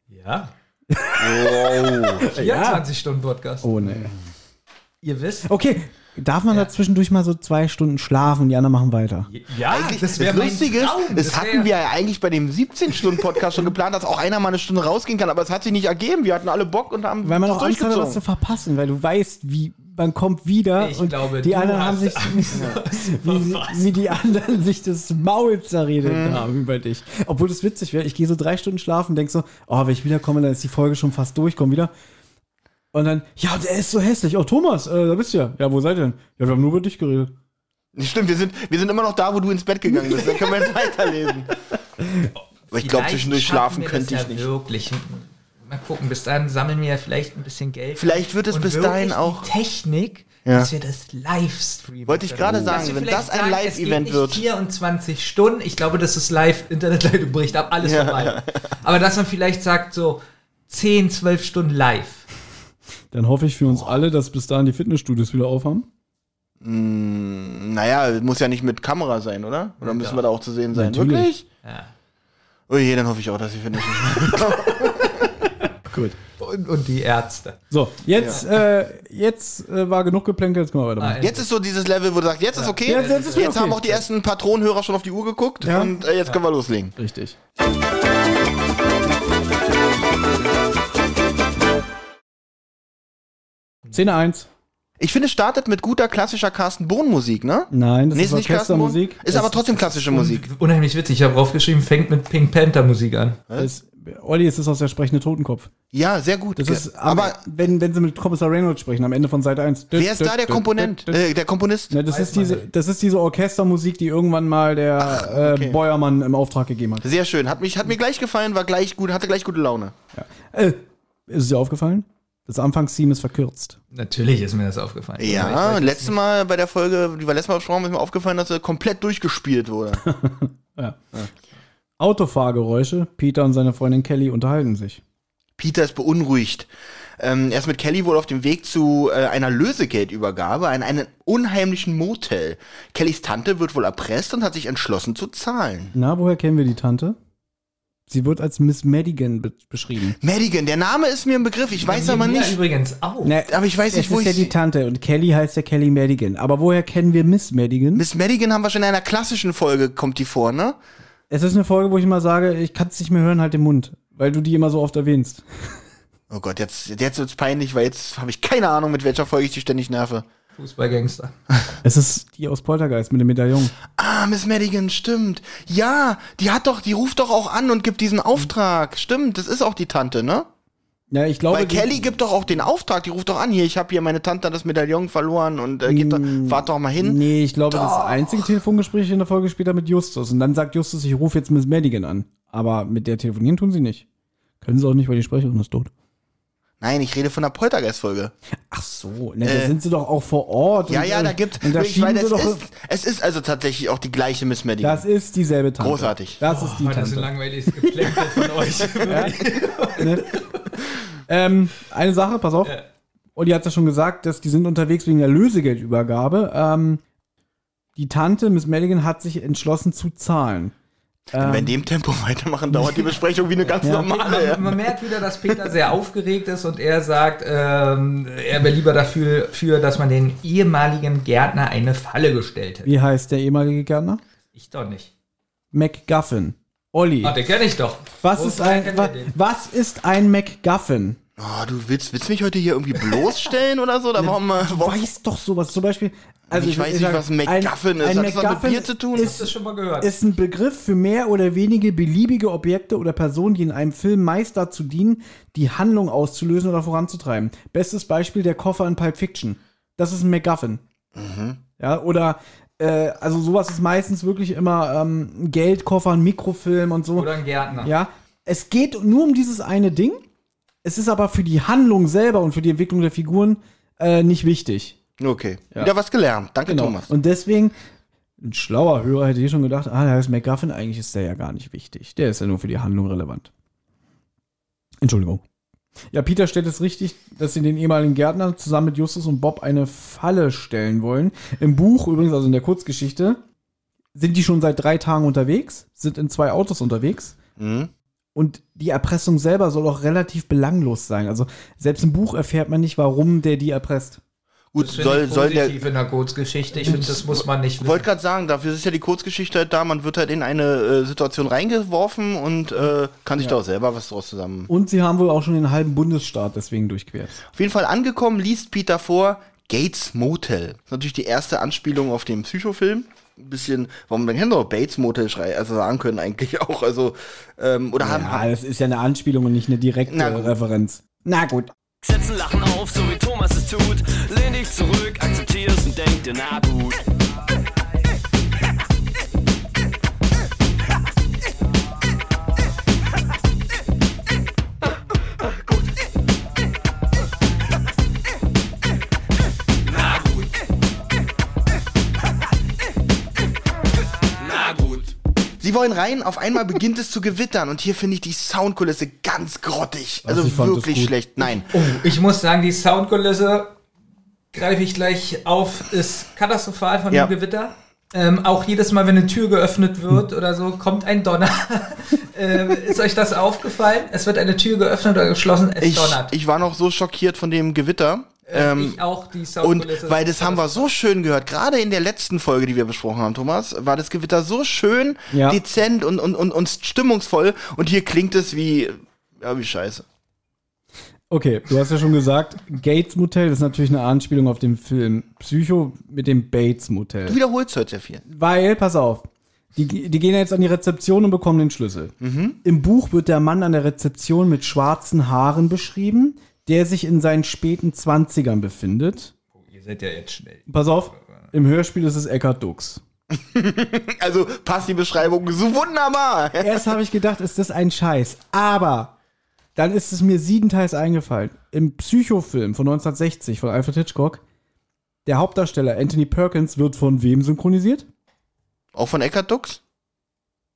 Ja.
Wow.
24 Stunden Podcast.
Oh, nee.
Ihr wisst.
Okay, darf man da zwischendurch mal so zwei Stunden schlafen und die anderen machen weiter?
Ja,
Eigentlich, das,
mein
Lustige ist, das,
Das
hatten wir ja eigentlich bei dem 17-Stunden-Podcast schon geplant, dass auch einer mal eine Stunde rausgehen kann, aber es hat sich nicht ergeben. Wir hatten alle Bock und haben
Weil man
das
auch Angst hatte, was zu verpassen, weil du weißt, wie man kommt wieder
Ich
und
glaube,
die anderen haben sich wie, wie die anderen sich das Maul zerredet
Mhm.
haben über dich. Obwohl das witzig wäre, ich gehe so drei Stunden schlafen und denk so, oh, wenn ich wiederkomme, dann ist die Folge schon fast durch, komm wieder. Und dann, ja, der ist so hässlich. Oh, Thomas, äh, da bist du ja. Ja, wo seid ihr denn? Ja, wir haben nur über dich geredet.
Stimmt, wir sind, wir sind immer noch da, wo du ins Bett gegangen bist. Dann können wir jetzt weiterlesen. Aber ich glaube, zwischendurch schlafen könnte ich
ja
nicht.
Wirklich. Mal gucken, bis dahin sammeln wir ja vielleicht ein bisschen Geld.
Vielleicht wird es
Und
bis dahin auch-
Die Technik,
Ja.
dass wir das Livestreamen.
Wollte ich gerade sagen,
Dass
wenn das ein
sagen,
Live-Event wird.
nicht 24 Stunden. Ich glaube, das ist live. Internetleitung bricht ab, alles
Ja.
vorbei. Aber dass man vielleicht sagt, so 10, 12 Stunden live.
Dann hoffe ich für uns alle, dass bis dahin die Fitnessstudios wieder aufhaben.
Hm, naja, muss ja nicht mit Kamera sein, oder? Oder müssen
Ja.
wir da auch zu sehen sein?
Natürlich.
Wirklich?
Ja.
Oh je, dann hoffe ich auch, dass sie finden.
Gut.
Und, und die Ärzte.
So, jetzt, äh, jetzt äh, war genug geplänkelt, jetzt können wir weitermachen.
Jetzt ist so dieses Level, wo du sagst, jetzt ist okay.
Jetzt- jetzt ist wieder okay.
haben auch die ersten Patronenhörer schon auf die Uhr geguckt
Ja.
und äh, jetzt können wir loslegen.
Richtig. Szene 1.
Ich finde, es startet mit guter klassischer Carsten Bohn Musik, ne?
Nein, das
Nee,
ist
ist nicht Carsten Bohn.
Orchestermusik.
Ist aber trotzdem klassische Musik.
Unheimlich witzig. Ich habe draufgeschrieben, fängt mit Pink Panther Musik an.
Es, Olli, es ist aus der sprechende Totenkopf.
Ja, sehr gut.
Das ist, aber
aber
wenn, wenn sie mit Kommissar Reynolds sprechen, am Ende von Seite 1.
wer ist da der Komponent? Äh, der Komponist?
Ne, das, ist diese, das ist diese Orchestermusik, die irgendwann mal der
okay.
äh, Beuermann im Auftrag gegeben hat.
Sehr schön. Hat, mich, hat mir gleich gefallen, war gleich gut, hatte gleich gute Laune.
Äh, ist es dir aufgefallen? Das Anfangstheme ist verkürzt.
Natürlich ist mir das aufgefallen.
Ja, letztes Mal bei der Folge, die wir letztes Mal besprochen haben, ist mir aufgefallen, dass er komplett durchgespielt wurde.
Ja. Autofahrgeräusche. Peter und seine Freundin Kelly unterhalten sich.
Peter ist beunruhigt. Ähm, er ist mit Kelly wohl auf dem Weg zu äh, einer Lösegeldübergabe an einen unheimlichen Motel. Kellys Tante wird wohl erpresst und hat sich entschlossen zu zahlen.
Na, woher kennen wir die Tante? Sie wird als Miss Madigan be beschrieben.
Madigan, der Name ist mir ein Begriff, ich weiß
Mir-
aber
mir
nicht.
übrigens auch.
Ne,
Aber ich weiß
es
nicht, wo
ist ja
ich
die
sie-
Tante und Kelly heißt ja Kelly Madigan. Aber woher kennen wir Miss Madigan?
Miss Madigan haben wir schon in einer klassischen Folge, kommt die vor, ne?
es ist eine Folge, wo ich immer sage, ich kann es nicht mehr hören, halt den Mund. Weil du die immer so oft erwähnst.
Oh Gott, jetzt, jetzt wird's peinlich, weil jetzt habe ich keine Ahnung, mit welcher Folge ich die ständig nerve.
Fußballgangster.
Es ist die aus Poltergeist mit dem Medaillon.
Ah, Miss Madigan, stimmt. Ja, die hat doch, die ruft doch auch an und gibt diesen Auftrag. Stimmt, das ist auch die Tante, ne?
Ja, ich glaube.
Weil Kelly gibt doch auch den Auftrag, die ruft doch an, hier, ich habe hier meine Tante das Medaillon verloren und äh, geht doch, fahrt doch mal hin.
Nee, ich glaube, das einzige Telefongespräch in der Folge später mit Justus. Und dann sagt Justus, ich rufe jetzt Miss Madigan an. Aber mit der telefonieren tun sie nicht. Können sie auch nicht, weil die Sprecherin ist tot.
Nein, ich rede von der Poltergeist-Folge.
Ach so, ne, da sind sie doch auch vor Ort.
Ja,
und,
ja,
äh,
da gibt
und da
ich meine, es ist, es ist also tatsächlich auch die gleiche Miss Madigan.
Das ist dieselbe Tante.
Großartig.
Das ist die
Oh, das ist ein
Tante.
langweiliges Geplänkel von euch.
Ne? ähm, eine Sache, pass auf.
Ja.
Olli hat ja schon gesagt, dass die sind unterwegs wegen der Lösegeldübergabe. Ähm, die Tante, Miss Madigan, hat sich entschlossen zu zahlen.
Wenn wir in dem Tempo weitermachen, dauert die Besprechung wie eine ganz
Ja.
normale. Ja.
Man, man merkt wieder, dass Peter sehr aufgeregt ist und er sagt, ähm, er wäre lieber dafür, für, dass man den ehemaligen Gärtner eine Falle gestellt hätte.
Wie heißt der ehemalige Gärtner?
Ich doch nicht.
MacGuffin. Olli,
Ah, den kenne ich doch.
was,
Wo
ist ein, wa, was ist ein MacGuffin?
Oh, du willst, willst mich heute hier irgendwie bloßstellen oder so? Oder warum, äh,
Du
warum
weißt doch sowas. Zum Beispiel. Also
Ich weiß nicht, was ein MacGuffin ist.
Ein
Hat das was mit
MacGuffin
Bier zu tun?
Ist,
das schon mal gehört?
ist ein Begriff für mehr oder wenige beliebige Objekte oder Personen, die in einem Film meist dazu dienen, die Handlung auszulösen oder voranzutreiben. Bestes Beispiel der Koffer in Pulp Fiction. Das ist ein MacGuffin.
Mhm.
Ja, oder äh, also sowas ist meistens wirklich immer ähm, ein Geldkoffer, ein Mikrofilm und so.
Oder ein Gärtner.
Ja, es geht nur um dieses eine Ding. Es ist aber für die Handlung selber und für die Entwicklung der Figuren äh, nicht wichtig.
Okay. Wieder was gelernt. Danke,
Genau.
Thomas.
Und deswegen, ein schlauer Hörer hätte hier schon gedacht, ah, der heißt MacGuffin, eigentlich ist der ja gar nicht wichtig. Der ist ja nur für die Handlung relevant. Entschuldigung. Ja, Peter stellt es richtig, dass sie den ehemaligen Gärtner zusammen mit Justus und Bob eine Falle stellen wollen. Im Buch, übrigens, also in der Kurzgeschichte, sind die schon seit drei Tagen unterwegs, sind in zwei Autos unterwegs.
Mhm.
Und die Erpressung selber soll auch relativ belanglos sein. Also selbst im Buch erfährt man nicht, warum der die erpresst.
Gut,
Das
soll,
ich
soll der.
positiv in der Kurzgeschichte. Ich finde, das muss man nicht
Ich wollte gerade sagen, dafür ist ja die Kurzgeschichte halt da, man wird halt in eine äh, Situation reingeworfen und äh, kann sich da auch selber was draus zusammen.
Und sie haben wohl auch schon den halben Bundesstaat deswegen durchquert.
Auf jeden Fall angekommen, liest Peter vor Gates Motel. Das ist natürlich die erste Anspielung auf den Psychofilm. Ein bisschen, warum hätten wir doch Bates Motel schrei, also sagen können eigentlich auch, also, ähm, oder haben,
Ja, das ist ja eine Anspielung und nicht eine direkte
Na.
Referenz. Na gut.
Setzen Lachen auf, so wie Thomas es tut. Lehn dich zurück, akzeptierst und denk dir, na gut.
Sie wollen rein, auf einmal beginnt es zu gewittern und hier finde ich die Soundkulisse ganz grottig. Also
das
wirklich schlecht. Nein.
Oh, ich muss sagen, die Soundkulisse greife ich gleich auf, ist katastrophal von
Ja.
dem Gewitter. Ähm, auch jedes Mal, wenn eine Tür geöffnet wird oder so, kommt ein Donner. ähm, ist euch das aufgefallen? Es wird eine Tür geöffnet oder geschlossen, es
Ich,
donnert.
ich war noch so schockiert von dem Gewitter. Ähm,
ich auch die
und
Soundkulisse.
weil das haben wir so schön gehört, gerade in der letzten Folge, die wir besprochen haben, Thomas, war das Gewitter so schön,
Ja.
dezent und, und, und, und stimmungsvoll und hier klingt es wie, ja, wie scheiße.
Okay, du hast ja schon gesagt, Gates Motel ist natürlich eine Anspielung auf den Film Psycho mit dem Bates
Du
Motel.
wiederholst heute sehr viel.
Weil, pass auf, die, die gehen jetzt an die Rezeption und bekommen den Schlüssel. Im Buch wird der Mann an der Rezeption mit schwarzen Haaren beschrieben, der sich in seinen späten Zwanzigern befindet.
Ihr seid ja jetzt schnell.
Pass auf, im Hörspiel ist es Eckhard Dux.
Also passt die Beschreibung so wunderbar.
Erst habe ich gedacht, ist das ein Scheiß. Aber dann ist es mir siebenteils eingefallen. Im Psychofilm von 1960 von Alfred Hitchcock, der Hauptdarsteller Anthony Perkins wird von wem synchronisiert?
Auch von Eckhard Dux?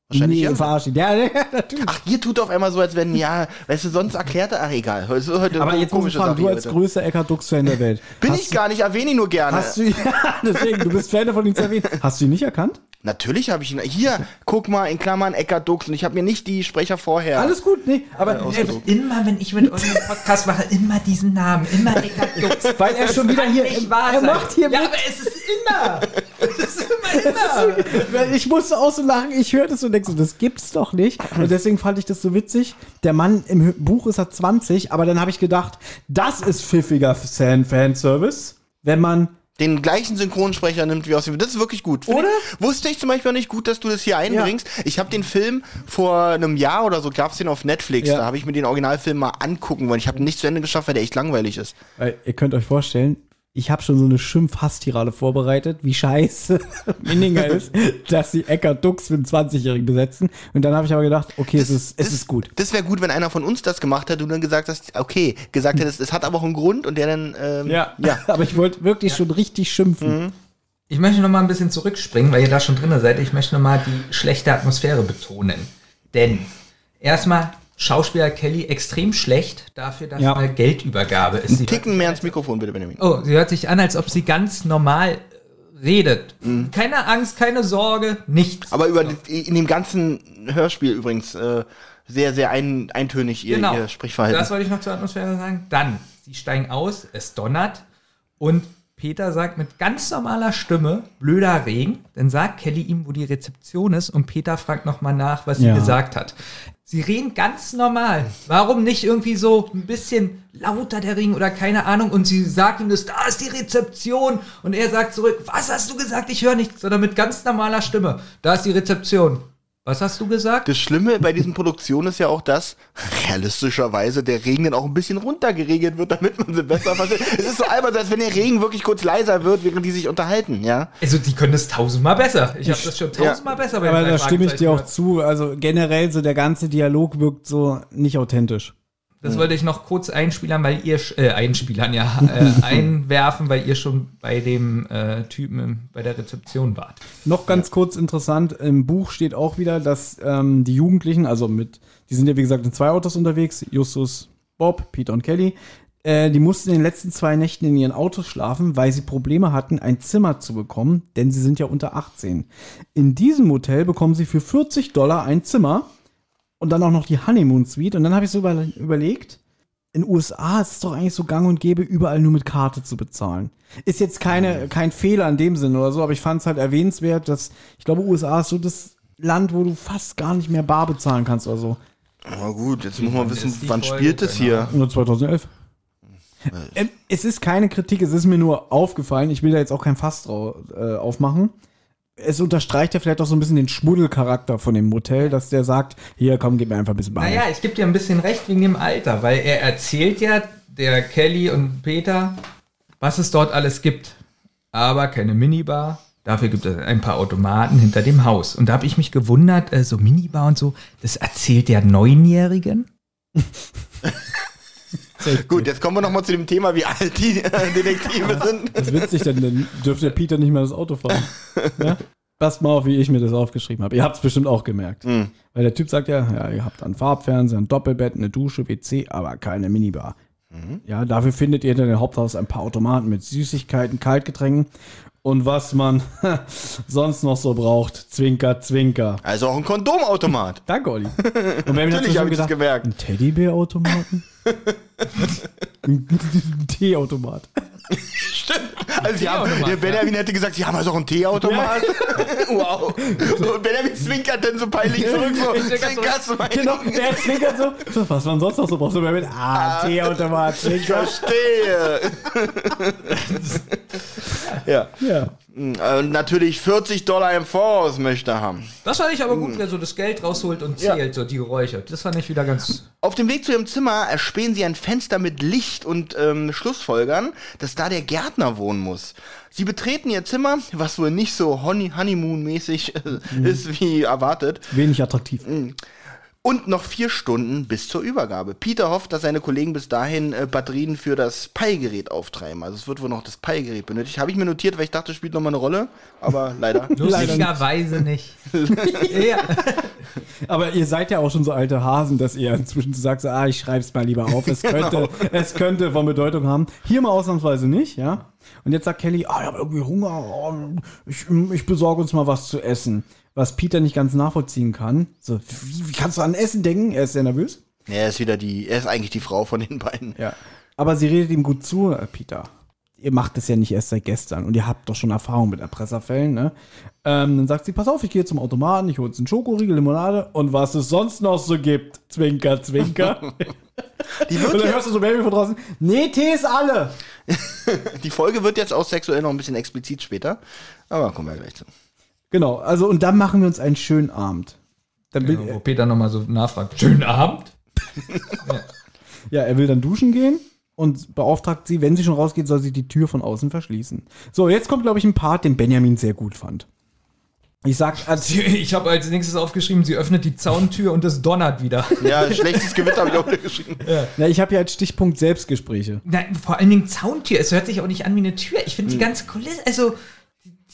Wahrscheinlich ja.
verarsch ihn. Ja, ja, natürlich.
Ach, ihr tut auf einmal so, als wenn, ja, weißt du, sonst erklärt er, ach egal. Heute, heute
Aber jetzt muss ich
komische
fragen,
Sache
du als größter Eckhard Dux-Fan der Welt.
Bin ich gar nicht, erwähne ihn nur gerne.
Hast du, ja, deswegen, du bist Fan davon, ihn zu erwähnen. Hast du ihn nicht erkannt?
Natürlich habe ich ihn. Hier, guck mal, in Klammern Eckhard Dux und ich habe mir nicht die Sprecher vorher.
Alles gut, nee. Aber äh,
Immer, wenn ich mit euch einen Podcast mache, immer diesen Namen, immer Eckhard Dux.
weil er schon wieder hier, er macht hier
Ja,
mit.
aber es ist immer. Es ist immer, immer.
Ich musste auch so lachen, ich hörte es und denke so, das gibt's doch nicht. Und deswegen fand ich das so witzig. Der Mann im Buch ist er 20, aber dann habe ich gedacht, das ist pfiffiger Fan Fanservice, wenn man
Den gleichen Synchronsprecher nimmt wie aus dem. Das ist wirklich gut.
Oder?
Ich, wusste ich zum Beispiel auch nicht gut, dass du das hier einbringst. Ich habe den Film vor einem Jahr oder so, gab's den auf Netflix.
Ja.
Da habe ich mir den Originalfilm mal angucken wollen. Ich habe ihn nicht zu Ende geschafft, weil der echt langweilig ist.
Weil ihr könnt euch vorstellen, ich habe schon so eine Schimpf-Hass-Tirade vorbereitet, wie scheiße Minninger ist, dass sie Eckart Dux für einen 20-Jährigen besetzen. Und dann habe ich aber gedacht, okay, es ist, es
das,
ist gut.
Das wäre gut, wenn einer von uns das gemacht hat und dann gesagt hast, okay, gesagt hättest, es hat aber auch einen Grund und der dann, ähm, ja.
aber ich wollte wirklich schon richtig schimpfen.
Ich möchte noch mal ein bisschen zurückspringen, weil ihr da schon drin seid. Ich möchte noch mal die schlechte Atmosphäre betonen. Denn erstmal Schauspieler Kelly extrem schlecht dafür, dass
Ja.
eine Geldübergabe ist. Sie
Ticken mehr ins Mikrofon, bitte, Benjamin.
Oh, sie hört sich an, als ob sie ganz normal redet. Keine Angst, keine Sorge, nichts.
Aber über in dem ganzen Hörspiel übrigens äh, sehr, sehr ein, eintönig ihr, ihr Sprechverhalten.
Genau. Das wollte ich noch zur Atmosphäre sagen. Dann, sie steigen aus, es donnert und Peter sagt mit ganz normaler Stimme, blöder Regen. Dann sagt Kelly ihm, wo die Rezeption ist und Peter fragt nochmal nach, was sie
Ja.
gesagt hat. Sie reden ganz normal. Warum nicht irgendwie so ein bisschen lauter der Regen oder keine Ahnung und sie sagt ihm das, da ist die Rezeption und er sagt zurück, was hast du gesagt? Ich höre nichts, sondern mit ganz normaler Stimme. Da ist die Rezeption. Was hast du gesagt?
Das Schlimme bei diesen Produktionen ist ja auch, dass realistischerweise der Regen dann auch ein bisschen runtergeregelt wird, damit man sie besser versteht. es ist so albern, als wenn der Regen wirklich kurz leiser wird, während die sich unterhalten, ja.
Also, die können das tausendmal besser. Ich habe das schon tausendmal besser bei
Aber da stimme ich dir auch zu. Also generell so der ganze Dialog wirkt so nicht authentisch.
Das wollte ich noch kurz einspielern, weil ihr, äh, einspielern, ja, äh, einwerfen, weil ihr schon bei dem äh, Typen bei der Rezeption wart.
Noch ganz kurz interessant, im Buch steht auch wieder, dass ähm, die Jugendlichen, also mit, die sind ja wie gesagt in zwei Autos unterwegs, Justus, Bob, Peter und Kelly, äh, die mussten in den letzten zwei Nächten in ihren Autos schlafen, weil sie Probleme hatten, ein Zimmer zu bekommen, denn sie sind ja unter 18. In diesem Hotel bekommen sie für 40 Dollar ein Zimmer und dann auch noch die Honeymoon Suite. Und dann habe ich so über, überlegt, in den USA ist es doch eigentlich so gang und gäbe, überall nur mit Karte zu bezahlen. Ist jetzt keine, kein Fehler in dem Sinne oder so, aber ich fand es halt erwähnenswert, dass ich glaube, USA ist so das Land, wo du fast gar nicht mehr bar bezahlen kannst oder so.
Na gut, jetzt muss man wissen, wann
Folge?
spielt es hier?
Nur 2011. Ähm, es ist keine Kritik, es ist mir nur aufgefallen. Ich will da jetzt auch kein Fass drau- äh, aufmachen. Es unterstreicht ja vielleicht auch so ein bisschen den Schmuddelcharakter von dem Motel, dass der sagt, hier komm, gib mir einfach ein bisschen Bar.
Naja, ich gebe dir ein bisschen recht wegen dem Alter, weil er erzählt ja, der Kelly und Peter, was es dort alles gibt. Aber keine Minibar. Dafür gibt es ein paar Automaten hinter dem Haus. Und da habe ich mich gewundert, äh, so Minibar und so, das erzählt der Neunjährigen?
Gut, jetzt kommen wir nochmal zu dem Thema, wie alt die äh, Detektive sind.
Das ist witzig, denn dann dürfte der Peter nicht mehr das Auto fahren. Ja? Passt mal auf, wie ich mir das aufgeschrieben habe. Ihr habt es bestimmt auch gemerkt.
Hm.
Weil der Typ sagt ja, ja, ihr habt einen Farbfernseher, ein Doppelbett, eine Dusche, WC, aber keine Minibar.
Mhm.
Ja, dafür findet ihr in dem Haupthaus ein paar Automaten mit Süßigkeiten, Kaltgetränken und was man sonst noch so braucht. Zwinker, zwinker.
Also auch ein Kondomautomat.
Danke, Olli. Und mir
Natürlich habe ich das
gedacht,
gemerkt.
ein Teddybärautomaten? ein Teeautomat.
Stimmt. Also sie haben, der Benjamin hätte gesagt, sie haben also auch einen Teeautomat. wow. Und Benjamin zwinkert dann so peinlich zurück. So, zwinkerst mein
Genau, der zwinkert so. so. Was man sonst noch so braucht. So mit, ah, Teeautomat,
Ich verstehe. ja.
Ja.
Und natürlich 40 Dollar im Voraus möchte er haben.
Das fand ich aber gut, wer so das Geld rausholt und zählt, so die Geräusche. Das fand ich wieder ganz.
Auf dem Weg zu ihrem Zimmer erspähen sie ein Fenster mit Licht und ähm, Schlussfolgern, dass da der Gärtner wohnen muss. Sie betreten ihr Zimmer, was wohl nicht so Honey Honeymoon-mäßig äh, ist wie erwartet.
Wenig attraktiv.
Und noch vier Stunden bis zur Übergabe. Peter hofft, dass seine Kollegen bis dahin äh, Batterien für das Pi-Gerät auftreiben. Also es wird wohl noch das Pi-Gerät benötigt. Habe ich mir notiert, weil ich dachte, es spielt noch mal eine Rolle. Aber leider.
Lustigerweise nicht. ja.
Aber ihr seid ja auch schon so alte Hasen, dass ihr inzwischen sagt, so, ah, ich schreib's mal lieber auf. Es könnte, es könnte von Bedeutung haben. Hier mal ausnahmsweise nicht, ja. Und jetzt sagt Kelly, ah, ich habe irgendwie Hunger. Oh, ich, ich besorge uns mal was zu essen. Was Peter nicht ganz nachvollziehen kann. So, wie, wie kannst du an Essen denken? Er ist sehr nervös.
Ja, er ist wieder die, er ist eigentlich die Frau von den beiden.
Ja. Aber sie redet ihm gut zu, äh, Peter. Ihr macht es ja nicht erst seit gestern und ihr habt doch schon Erfahrung mit Erpresserfällen, ne? Ähm, dann sagt sie, pass auf, ich gehe zum Automaten, ich hole uns einen Schokoriegel, Limonade und was es sonst noch so gibt. Zwinker, zwinker.
Die,
und
wird
dann
jetzt,
hörst du so Baby von draußen, nee, Tee ist alle.
die Folge wird jetzt auch sexuell noch ein bisschen explizit später. Aber kommen wir gleich zu.
Genau, also und dann machen wir uns einen schönen Abend. Dann will,
Wo Peter nochmal so nachfragt. Schönen Abend.
Ja, er will dann duschen gehen und beauftragt sie, wenn sie schon rausgeht, soll sie die Tür von außen verschließen. So, jetzt kommt, glaube ich, ein Part, den Benjamin sehr gut fand. Ich sag, als,
Sie- Ich habe als nächstes aufgeschrieben, sie öffnet die Zauntür und es donnert wieder.
Ja, schlechtes Gewitter habe ich auch geschrieben.
na, ich habe ja als Stichpunkt Selbstgespräche.
Nein, vor allen Dingen Zauntür. Es hört sich auch nicht an wie eine Tür. Ich finde die ganze Kulisse, also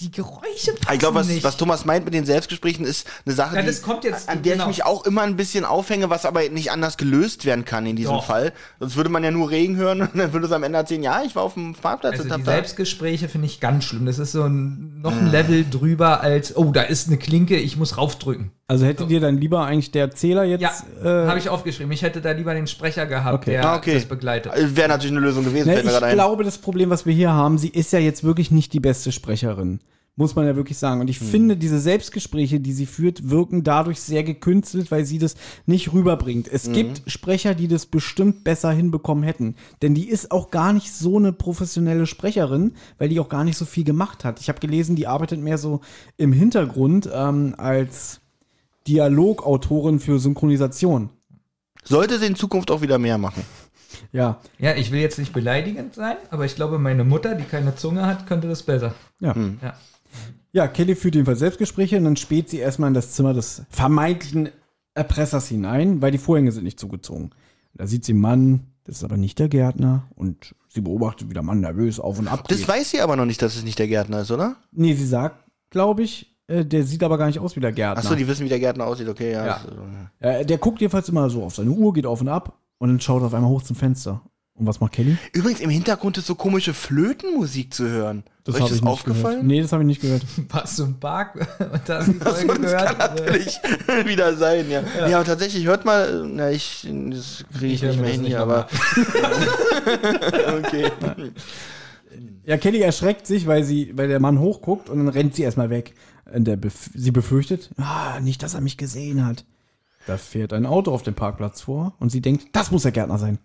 die, die Geräusche passen
Ich glaube, was,
nicht.
was Thomas meint mit den Selbstgesprächen, ist eine Sache,
Ja,
die,
jetzt-
an der
genau.
ich mich auch immer ein bisschen aufhänge, was aber nicht anders gelöst werden kann in diesem
Doch.
Fall. Sonst würde man ja nur Regen hören und dann würde es am Ende erzählen, ja, ich war auf dem Parkplatz
also
und
die
hab da.
Selbstgespräche finde ich ganz schlimm. Das ist so ein, noch ein Level drüber als, oh, da ist eine Klinke, ich muss raufdrücken.
Also hätte dir dann lieber eigentlich der Erzähler jetzt.
Ja,
äh,
habe ich aufgeschrieben. Ich hätte da lieber den Sprecher gehabt,
Okay.
der
Ah, okay.
das begleitet.
Wäre natürlich eine Lösung gewesen, mir
ich glaube, das Problem, was wir hier haben, sie ist ja jetzt wirklich nicht die beste Sprecherin. Muss man ja wirklich sagen. Und ich finde, diese Selbstgespräche, die sie führt, wirken dadurch sehr gekünstelt, weil sie das nicht rüberbringt. Es gibt Sprecher, die das bestimmt besser hinbekommen hätten. Denn die ist auch gar nicht so eine professionelle Sprecherin, weil die auch gar nicht so viel gemacht hat. Ich habe gelesen, die arbeitet mehr so im Hintergrund ähm, als Dialogautorin für Synchronisation.
Sollte sie in Zukunft auch wieder mehr machen.
Ja,
Ja, ich will jetzt nicht beleidigend sein, aber ich glaube, meine Mutter, die keine Zunge hat, könnte das besser.
ja.
Ja.
Ja, Kelly führt jedenfalls Selbstgespräche und dann späht sie erstmal in das Zimmer des vermeintlichen Erpressers hinein, weil die Vorhänge sind nicht zugezogen. Da sieht sie einen Mann, das ist aber nicht der Gärtner und sie beobachtet, wie der Mann nervös auf und ab
Das
geht.
weiß sie aber noch nicht, dass es nicht der Gärtner ist, oder?
Nee, sie sagt, glaube ich, der sieht aber gar nicht aus wie der Gärtner.
Achso, die wissen, wie der Gärtner aussieht, okay, ja.
Ja.
Das-
äh, der guckt jedenfalls immer so auf seine Uhr, geht auf und ab und dann schaut er auf einmal hoch zum Fenster. Und was macht Kelly?
Übrigens, im Hintergrund ist so komische Flötenmusik zu hören. ist euch das
ich
aufgefallen?
Gehört. Nee, das habe ich nicht gehört.
Warst du im Park und da hast du die
Das
Folge gehört?
natürlich wieder sein, ja. Ja, aber tatsächlich, hört mal, na, ich, das kriege ich,
Ich
nicht mehr
das
hin hier, aber. okay.
Ja, Kelly erschreckt sich, weil sie, weil der Mann hochguckt und dann rennt sie erstmal weg. Der bef sie befürchtet, ah, nicht, dass er mich gesehen hat. Da fährt ein Auto auf dem Parkplatz vor und sie denkt, das muss der Gärtner sein.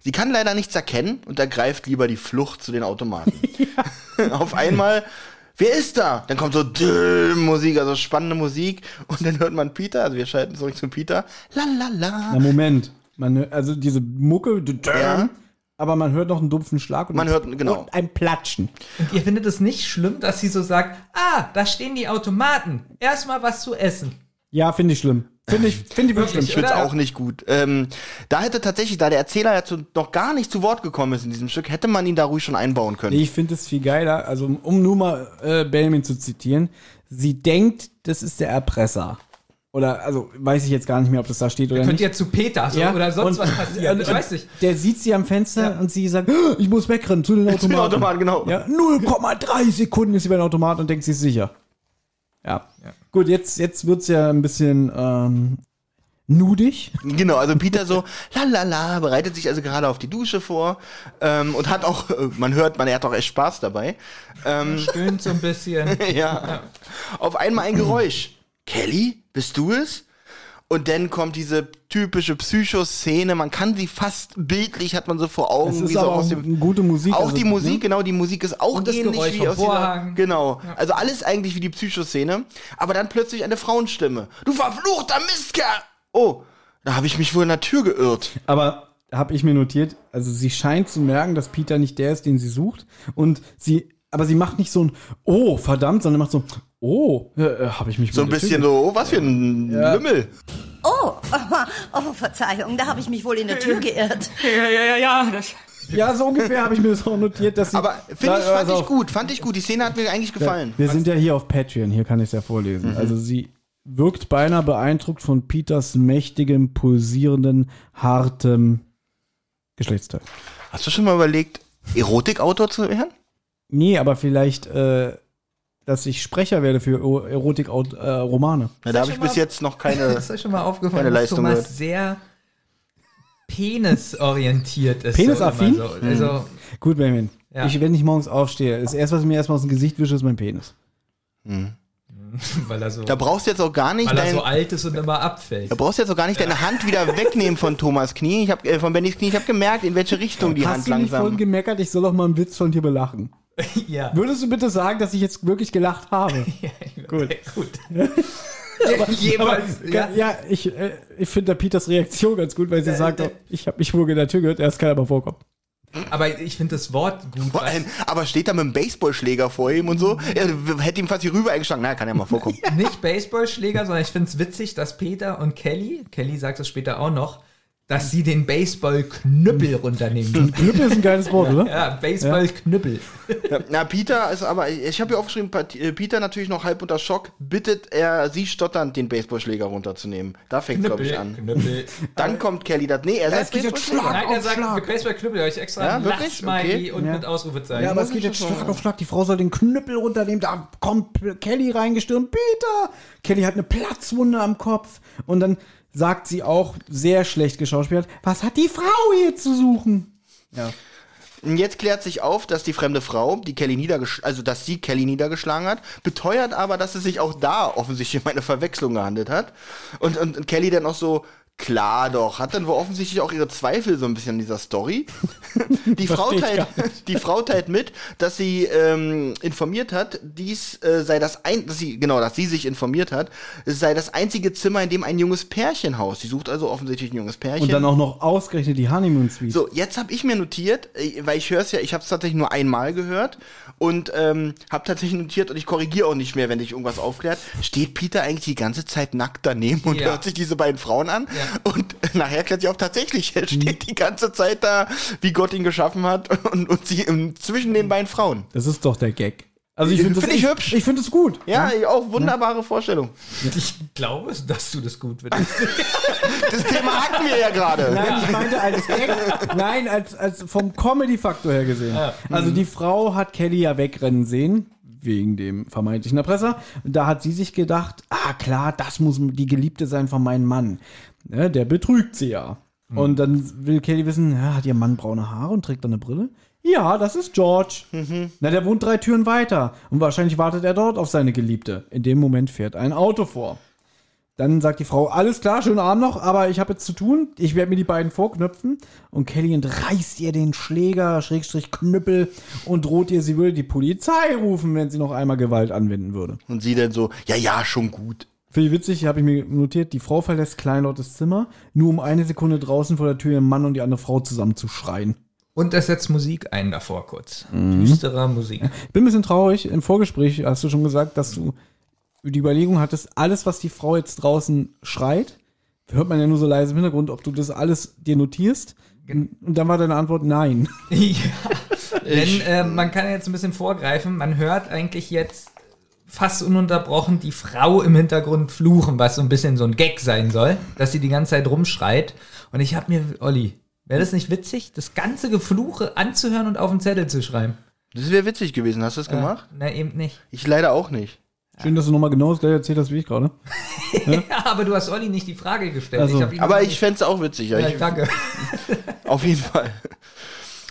Sie kann leider nichts erkennen und ergreift lieber die Flucht zu den Automaten. Auf einmal, wer ist da? Dann kommt so Musik, also spannende Musik. Und dann hört man Peter, also wir schalten zurück zu Peter. La la la.
Na, Moment. Man, hört- also diese Mucke,
Ja.
Aber man hört noch einen dumpfen Schlag und,
Man hört, genau.
und ein Platschen.
Und ihr findet es nicht schlimm, dass sie so sagt, ah, da stehen die Automaten. Erstmal was zu essen.
Ja, finde ich schlimm. Finde ich, finde ich wirklich
Wirklich,
Ich
schlimm.
finde es auch nicht gut. Ähm, da hätte tatsächlich, da der Erzähler ja zu, noch gar nicht zu Wort gekommen ist in diesem Stück, hätte man ihn da ruhig schon einbauen können.
Nee, ich finde es viel geiler, also um- nur mal äh, Belmin zu zitieren, sie denkt, das ist der Erpresser. Oder, also, weiß ich jetzt gar nicht mehr, ob das da steht oder
Könnt
nicht.
ihr zu Peter so, oder sonst
und-
was passiert.
ja,
ich weiß nicht.
Der sieht sie am Fenster und sie sagt, "Oh, ich muss wegrennen zu den
Zu den
Automaten.
Automaten, genau.
Ja, 0,3 Sekunden ist sie bei den Automaten und denkt, sie ist sicher. Ja. Gut, jetzt, jetzt wird's ja ein bisschen ähm, nudig.
Genau, also Peter so, la la la, bereitet sich also gerade auf die Dusche vor ähm, und hat auch, äh, man hört, man er hat auch echt Spaß dabei. Ähm,
Stöhnt so ein bisschen.
ja. Auf einmal ein Geräusch. Kelly, bist du es? Und dann kommt diese typische Psychoszene, man kann sie fast bildlich, hat man so vor Augen.
Es ist
wie so aus
auch
dem,
gute Musik.
auch
also,
die Musik,
ne?
genau, die Musik ist auch
Und das
ähnlich
Geräusch
wie aus dieser. Genau. Also alles eigentlich wie die Psychoszene, aber dann plötzlich eine Frauenstimme. Du verfluchter Mistkerl! Oh, da habe ich mich wohl in der Tür geirrt.
Aber habe ich mir notiert, also sie scheint zu merken, dass Peter nicht der ist, den sie sucht. Und sie, aber sie macht nicht so ein Oh, verdammt, sondern macht so, oh, äh, habe ich mich
So ein bisschen so, oh, was für ein Lümmel.
Oh, oh, Verzeihung, da habe ich mich wohl in der Tür geirrt.
Ja, ja, ja, ja. Das
Ja, so ungefähr habe ich mir das auch notiert, dass sie.
Aber finde ich, fand
also
ich gut, fand ich gut. Die Szene hat mir eigentlich gefallen.
Wir sind ja hier auf Patreon, hier kann ich es ja vorlesen.
Mhm.
Also sie wirkt beinahe beeindruckt von Peters mächtigem, pulsierenden, hartem Geschlechtsteil.
Hast du schon mal überlegt, Erotikautor zu werden?
Nee, aber vielleicht, äh, dass ich Sprecher werde für Erotik-Romane.
Na, da habe ich bis
mal-
jetzt noch keine.
ist euch schon mal aufgefallen,
Keine
dass
Leistung
Thomas
gehört.
sehr penisorientiert ist.
Penisaffin?
So so. Also,
Gut, Benjamin.
Ja.
Ich, wenn ich morgens aufstehe, das erste, was ich mir erstmal aus dem Gesicht wische, ist mein Penis.
weil er so,
Da brauchst du jetzt auch gar nicht
weil er
dein,
so alt ist und immer abfällt.
da brauchst du jetzt auch gar nicht deine Hand wieder wegnehmen von Thomas Knie. Ich habe äh, von Bennys Knie. Ich habe gemerkt, in welche Richtung die Hand
Hast du nicht vorhin
langsam.
gemeckert, ich soll doch mal einen Witz von dir belachen?
ja.
Würdest du bitte sagen, dass ich jetzt wirklich gelacht habe?
Gut. gut. Jeweils,
ja,
ja.
ja ich, äh, ich finde der Peters Reaktion ganz gut, weil sie
Ja,
sagt,
äh,
doch, ich habe mich wohl in der Tür gehört, erst kann aber vorkommen.
Aber ich finde das Wort gut.
Vor allem, aber steht da mit einem Baseballschläger vor ihm und so. Er hätte ihm fast hier rüber eingeschlagen. Na, kann ja mal vorkommen.
Nicht Baseballschläger, sondern ich finde es witzig, dass Peter und Kelly, Kelly sagt es später auch noch, dass sie den Baseballknüppel runternehmen.
Knüppel ist ein geiles Wort, oder?
Ja, Baseballknüppel.
Ja, na, Peter ist aber, ich habe hier aufgeschrieben, äh, Peter natürlich noch halb unter Schock, bittet er sie stotternd, den Baseballschläger runterzunehmen. Da fängt glaube ich, an.
Knüppel.
Dann kommt Kelly das. Nee, er sagt
es geht jetzt
Baseballschläger.
Nein, er sagt
Schlag.
Baseballknüppel, habe ich extra
Ja, wirklich? Okay.
und
Ja.
mit Ausrufezeichen.
Ja, aber es geht jetzt Schlag auf Schlag. Die Frau soll den Knüppel runternehmen. Da kommt Kelly reingestürmt. Peter! Kelly hat eine Platzwunde am Kopf. Und dann sagt sie auch, sehr schlecht geschauspielert, was hat die Frau hier zu suchen? Ja.
Jetzt klärt sich auf, dass die fremde Frau, die Kelly niedergesch also dass sie Kelly niedergeschlagen hat, beteuert aber, dass es sich auch da offensichtlich um eine Verwechslung gehandelt hat. Und, und, und Kelly dann auch so, klar doch, hat dann wohl offensichtlich auch ihre Zweifel so ein bisschen an dieser Story. Die Frau, teilt, die Frau teilt mit, dass sie ähm, informiert hat, dies äh, sei das ein, dass sie, genau, dass sie sich informiert hat, es sei das einzige Zimmer, in dem ein junges Pärchen haust. Sie sucht also offensichtlich ein junges Pärchen.
Und dann auch noch ausgerechnet die Honeymoon Suite.
So, jetzt habe ich mir notiert, äh, weil ich höre es ja, ich habe es tatsächlich nur einmal gehört und ähm, habe tatsächlich notiert und ich korrigiere auch nicht mehr, wenn dich irgendwas aufklärt. Steht Peter eigentlich die ganze Zeit nackt daneben und
Ja.
hört sich diese beiden Frauen an?
Ja.
Und nachher klärt sie auch tatsächlich, er steht die ganze Zeit da, wie Gott ihn geschaffen hat und, und sie im, zwischen den beiden Frauen.
Das ist doch der Gag. Also ich finde
Find
das
ich hübsch.
Ich finde es gut.
Ja, auch wunderbare Vorstellung.
Ich glaube, dass du das gut findest.
Das Thema hatten wir ja gerade.
Nein, ich meinte als Gag, nein, als, als vom Comedy-Faktor her gesehen. Also die Frau hat Kelly ja wegrennen sehen, wegen dem vermeintlichen Erpresser. Und da hat sie sich gedacht, ah klar, das muss die Geliebte sein von meinem Mann. Ne, der betrügt sie ja. Und dann will Kelly wissen, ja, hat ihr Mann braune Haare und trägt dann eine Brille? Ja, das ist George. Na, der wohnt drei Türen weiter. Und wahrscheinlich wartet er dort auf seine Geliebte. In dem Moment fährt ein Auto vor. Dann sagt die Frau, alles klar, schönen Abend noch, aber ich habe jetzt zu tun. Ich werde mir die beiden vorknöpfen. Und Kelly entreißt ihr den Schläger, Schrägstrich Knüppel und droht ihr, sie würde die Polizei rufen, wenn sie noch einmal Gewalt anwenden würde.
Und sie dann so, ja, ja, schon gut.
Finde ich witzig, habe ich mir notiert, die Frau verlässt kleinlaut das Zimmer, nur um eine Sekunde draußen vor der Tür ihren Mann und die andere Frau zusammen zu schreien.
Und es setzt Musik ein davor kurz. Düsterer Musik.
Ich bin ein bisschen traurig. Im Vorgespräch hast du schon gesagt, dass du die Überlegung hattest, alles, was die Frau jetzt draußen schreit, hört man ja nur so leise im Hintergrund, ob du das alles dir notierst. Und dann war deine Antwort nein.
Ja, denn äh, man kann jetzt ein bisschen vorgreifen. Man hört eigentlich jetzt fast ununterbrochen die Frau im Hintergrund fluchen, was so ein bisschen so ein Gag sein soll, dass sie die ganze Zeit rumschreit. Und ich habe mir, Olli, wäre das nicht witzig, das ganze Gefluche anzuhören und auf den Zettel zu schreiben?
Das wäre witzig gewesen. Hast du das gemacht?
Na, eben nicht.
Ich leider auch nicht.
Schön, dass du nochmal genau das gleiche erzählt hast wie ich gerade.
Ja, aber du hast Olli nicht die Frage gestellt.
Also,
ihm
Aber ich fände es auch witzig. Ja.
ja,
Ich,
danke.
auf jeden Fall.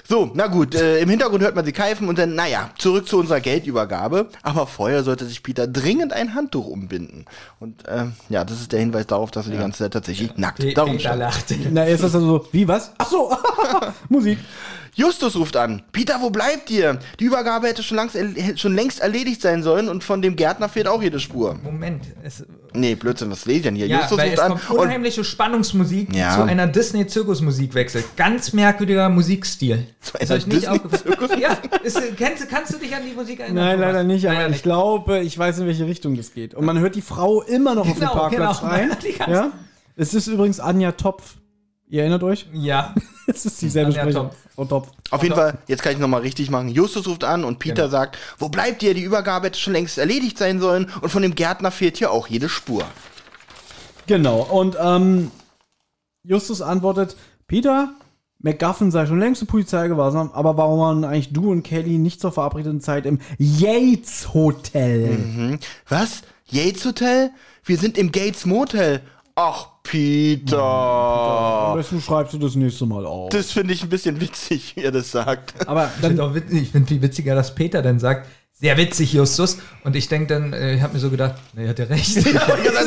So, na gut, äh, im Hintergrund hört man sie keifen und dann, naja, zurück zu unserer Geldübergabe. Aber vorher sollte sich Peter dringend ein Handtuch umbinden. Und ähm, ja, das ist der Hinweis darauf, dass er die ganze Zeit tatsächlich nackt
Pe-
darum
Peter
stand.
lachte.
Na, ist das also so, wie was? Ach so, Musik.
Justus ruft an. Peter, wo bleibt ihr? Die Übergabe hätte schon, langs, schon längst erledigt sein sollen und von dem Gärtner fehlt auch jede Spur.
Moment. Es,
Nee, Blödsinn, was lese ich denn hier?
ja,
Justus
weil
ruft
es
an
kommt
und
unheimliche Spannungsmusik, die
Ja.
zu einer Disney-Zirkusmusik wechselt. Ganz merkwürdiger Musikstil.
Zu
Ist
einer
euch nicht
Disney-Zirkus-?
Ja, ist, kennst, kannst du dich an die Musik erinnern?
Nein, leider nicht, aber
Leider
ich glaube, ich weiß, in welche Richtung das geht. Und man hört die Frau immer noch auf dem
Genau,
Parkplatz
genau. ganze-
Ja? Es ist übrigens Anja Topf. Ihr erinnert euch?
Ja.
Es ist dieselbe
Anja
Sprecherin.
Topf.
Auf jeden Fall, jetzt kann ich nochmal richtig machen. Justus ruft an und Peter
Genau.
sagt, wo bleibt ihr? Die Übergabe hätte schon längst erledigt sein sollen und von dem Gärtner fehlt hier auch jede Spur.
Genau. Und ähm, Justus antwortet, Peter, McGuffin sei schon längst zur Polizei gewahrsam, aber warum waren eigentlich du und Kelly nicht zur verabredeten Zeit im Yates Hotel?
Hm? Was? Yates Hotel? Wir sind im Gates Motel. Ach, Peter.
Am besten schreibst du das nächste Mal auf.
Das finde ich ein bisschen witzig, wie er das sagt.
aber
Ich
dann,
finde auch wit- ich finde viel witziger, dass Peter dann sagt, sehr witzig, Justus. Und ich denke dann, äh, ich habe mir so gedacht, na, er hat ja recht.
Das ist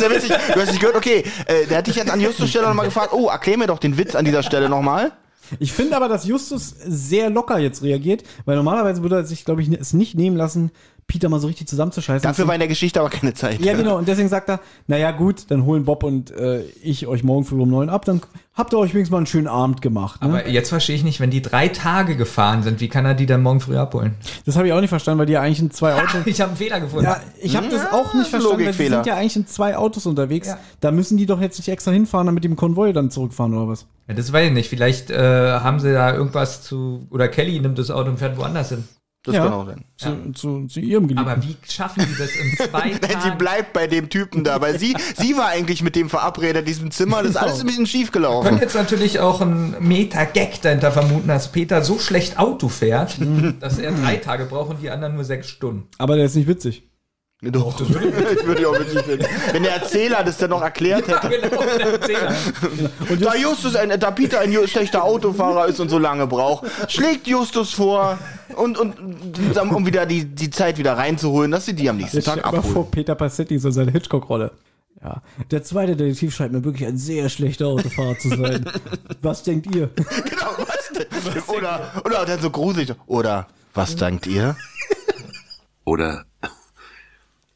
ja witzig. Du hast nicht gehört, okay, äh, der hat dich jetzt an Justus Stelle nochmal gefragt, oh, erklär mir doch den Witz an dieser Stelle nochmal.
ich finde aber, dass Justus sehr locker jetzt reagiert, weil normalerweise würde er sich, glaube ich, es nicht nehmen lassen, Peter mal so richtig zusammenzuscheißen.
Dafür war in der Geschichte aber keine Zeit.
Ja, genau. Und deswegen sagt er, naja, gut, dann holen Bob und äh, ich euch morgen früh um neun ab, dann habt ihr euch wenigstens mal einen schönen Abend gemacht. Ne?
Aber jetzt verstehe ich nicht, wenn die drei Tage gefahren sind, wie kann er die dann morgen früh abholen?
das habe ich auch nicht verstanden, weil die ja eigentlich in zwei Autos.
Ich habe einen Fehler gefunden.
Ja, ich habe das auch nicht verstanden, weil sie
Logikfehler.
sind ja eigentlich in zwei Autos unterwegs.
Ja.
Da müssen die doch jetzt nicht extra hinfahren, damit die im Konvoi dann zurückfahren oder was?
Ja, das weiß ich nicht. Vielleicht äh, haben sie da irgendwas zu. Oder Kelly nimmt das Auto und fährt woanders hin.
Das
ja.
kann auch sein.
Zu, zu, zu ihrem Geliebten.
Aber wie schaffen die das in zwei
sie bleibt bei dem Typen da, weil sie, sie war eigentlich mit dem verabredet, in diesem Zimmer. Das ist alles ein bisschen schief
können
gelaufen.
jetzt natürlich auch einen Meta-Gag dahinter vermuten, dass Peter so schlecht Auto fährt, dass er drei Tage braucht und die anderen nur sechs Stunden.
Aber der ist nicht witzig.
Doch, das würde ich, würde ich auch witzig finden. Wenn der Erzähler das dann noch erklärt hätte.
genau, der Erzähler.
Da Justus ein, da Peter ein schlechter Autofahrer ist und so lange braucht, schlägt Justus vor und, und um wieder die, die Zeit wieder reinzuholen, dass sie die am nächsten
Jetzt
Tag abholen.
vor, Peter Passetti, so seine Hitchcock-Rolle. Ja. Der zweite Detektiv scheint mir wirklich ein sehr schlechter Autofahrer zu sein. Was denkt ihr?
Genau, was denn? Oder, oder dann so gruselig. Oder, was dankt ihr?
Oder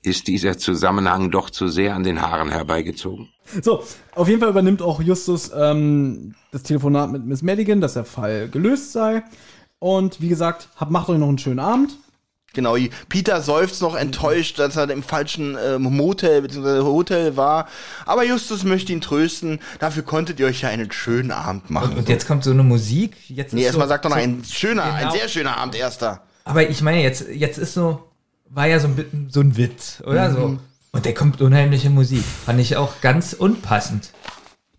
ist dieser Zusammenhang doch zu sehr an den Haaren herbeigezogen?
So, auf jeden Fall übernimmt auch Justus ähm, das Telefonat mit Miss Madigan, dass der Fall gelöst sei. Und wie gesagt, habt, macht euch noch einen schönen Abend.
Genau, Peter seufzt noch enttäuscht, dass er im falschen ähm, Motel bzw. Hotel war. Aber Justus möchte ihn trösten. Dafür konntet ihr euch ja einen schönen Abend machen.
Und jetzt kommt so eine Musik. Jetzt
nee, erstmal
so,
sagt doch noch
so,
ein schöner, ein
Genau.
sehr schöner Abend, erster.
Aber ich meine, jetzt, jetzt ist so, war ja so ein, so ein Witz, oder
Mhm.
so. Und der kommt unheimliche Musik. Fand ich auch ganz unpassend.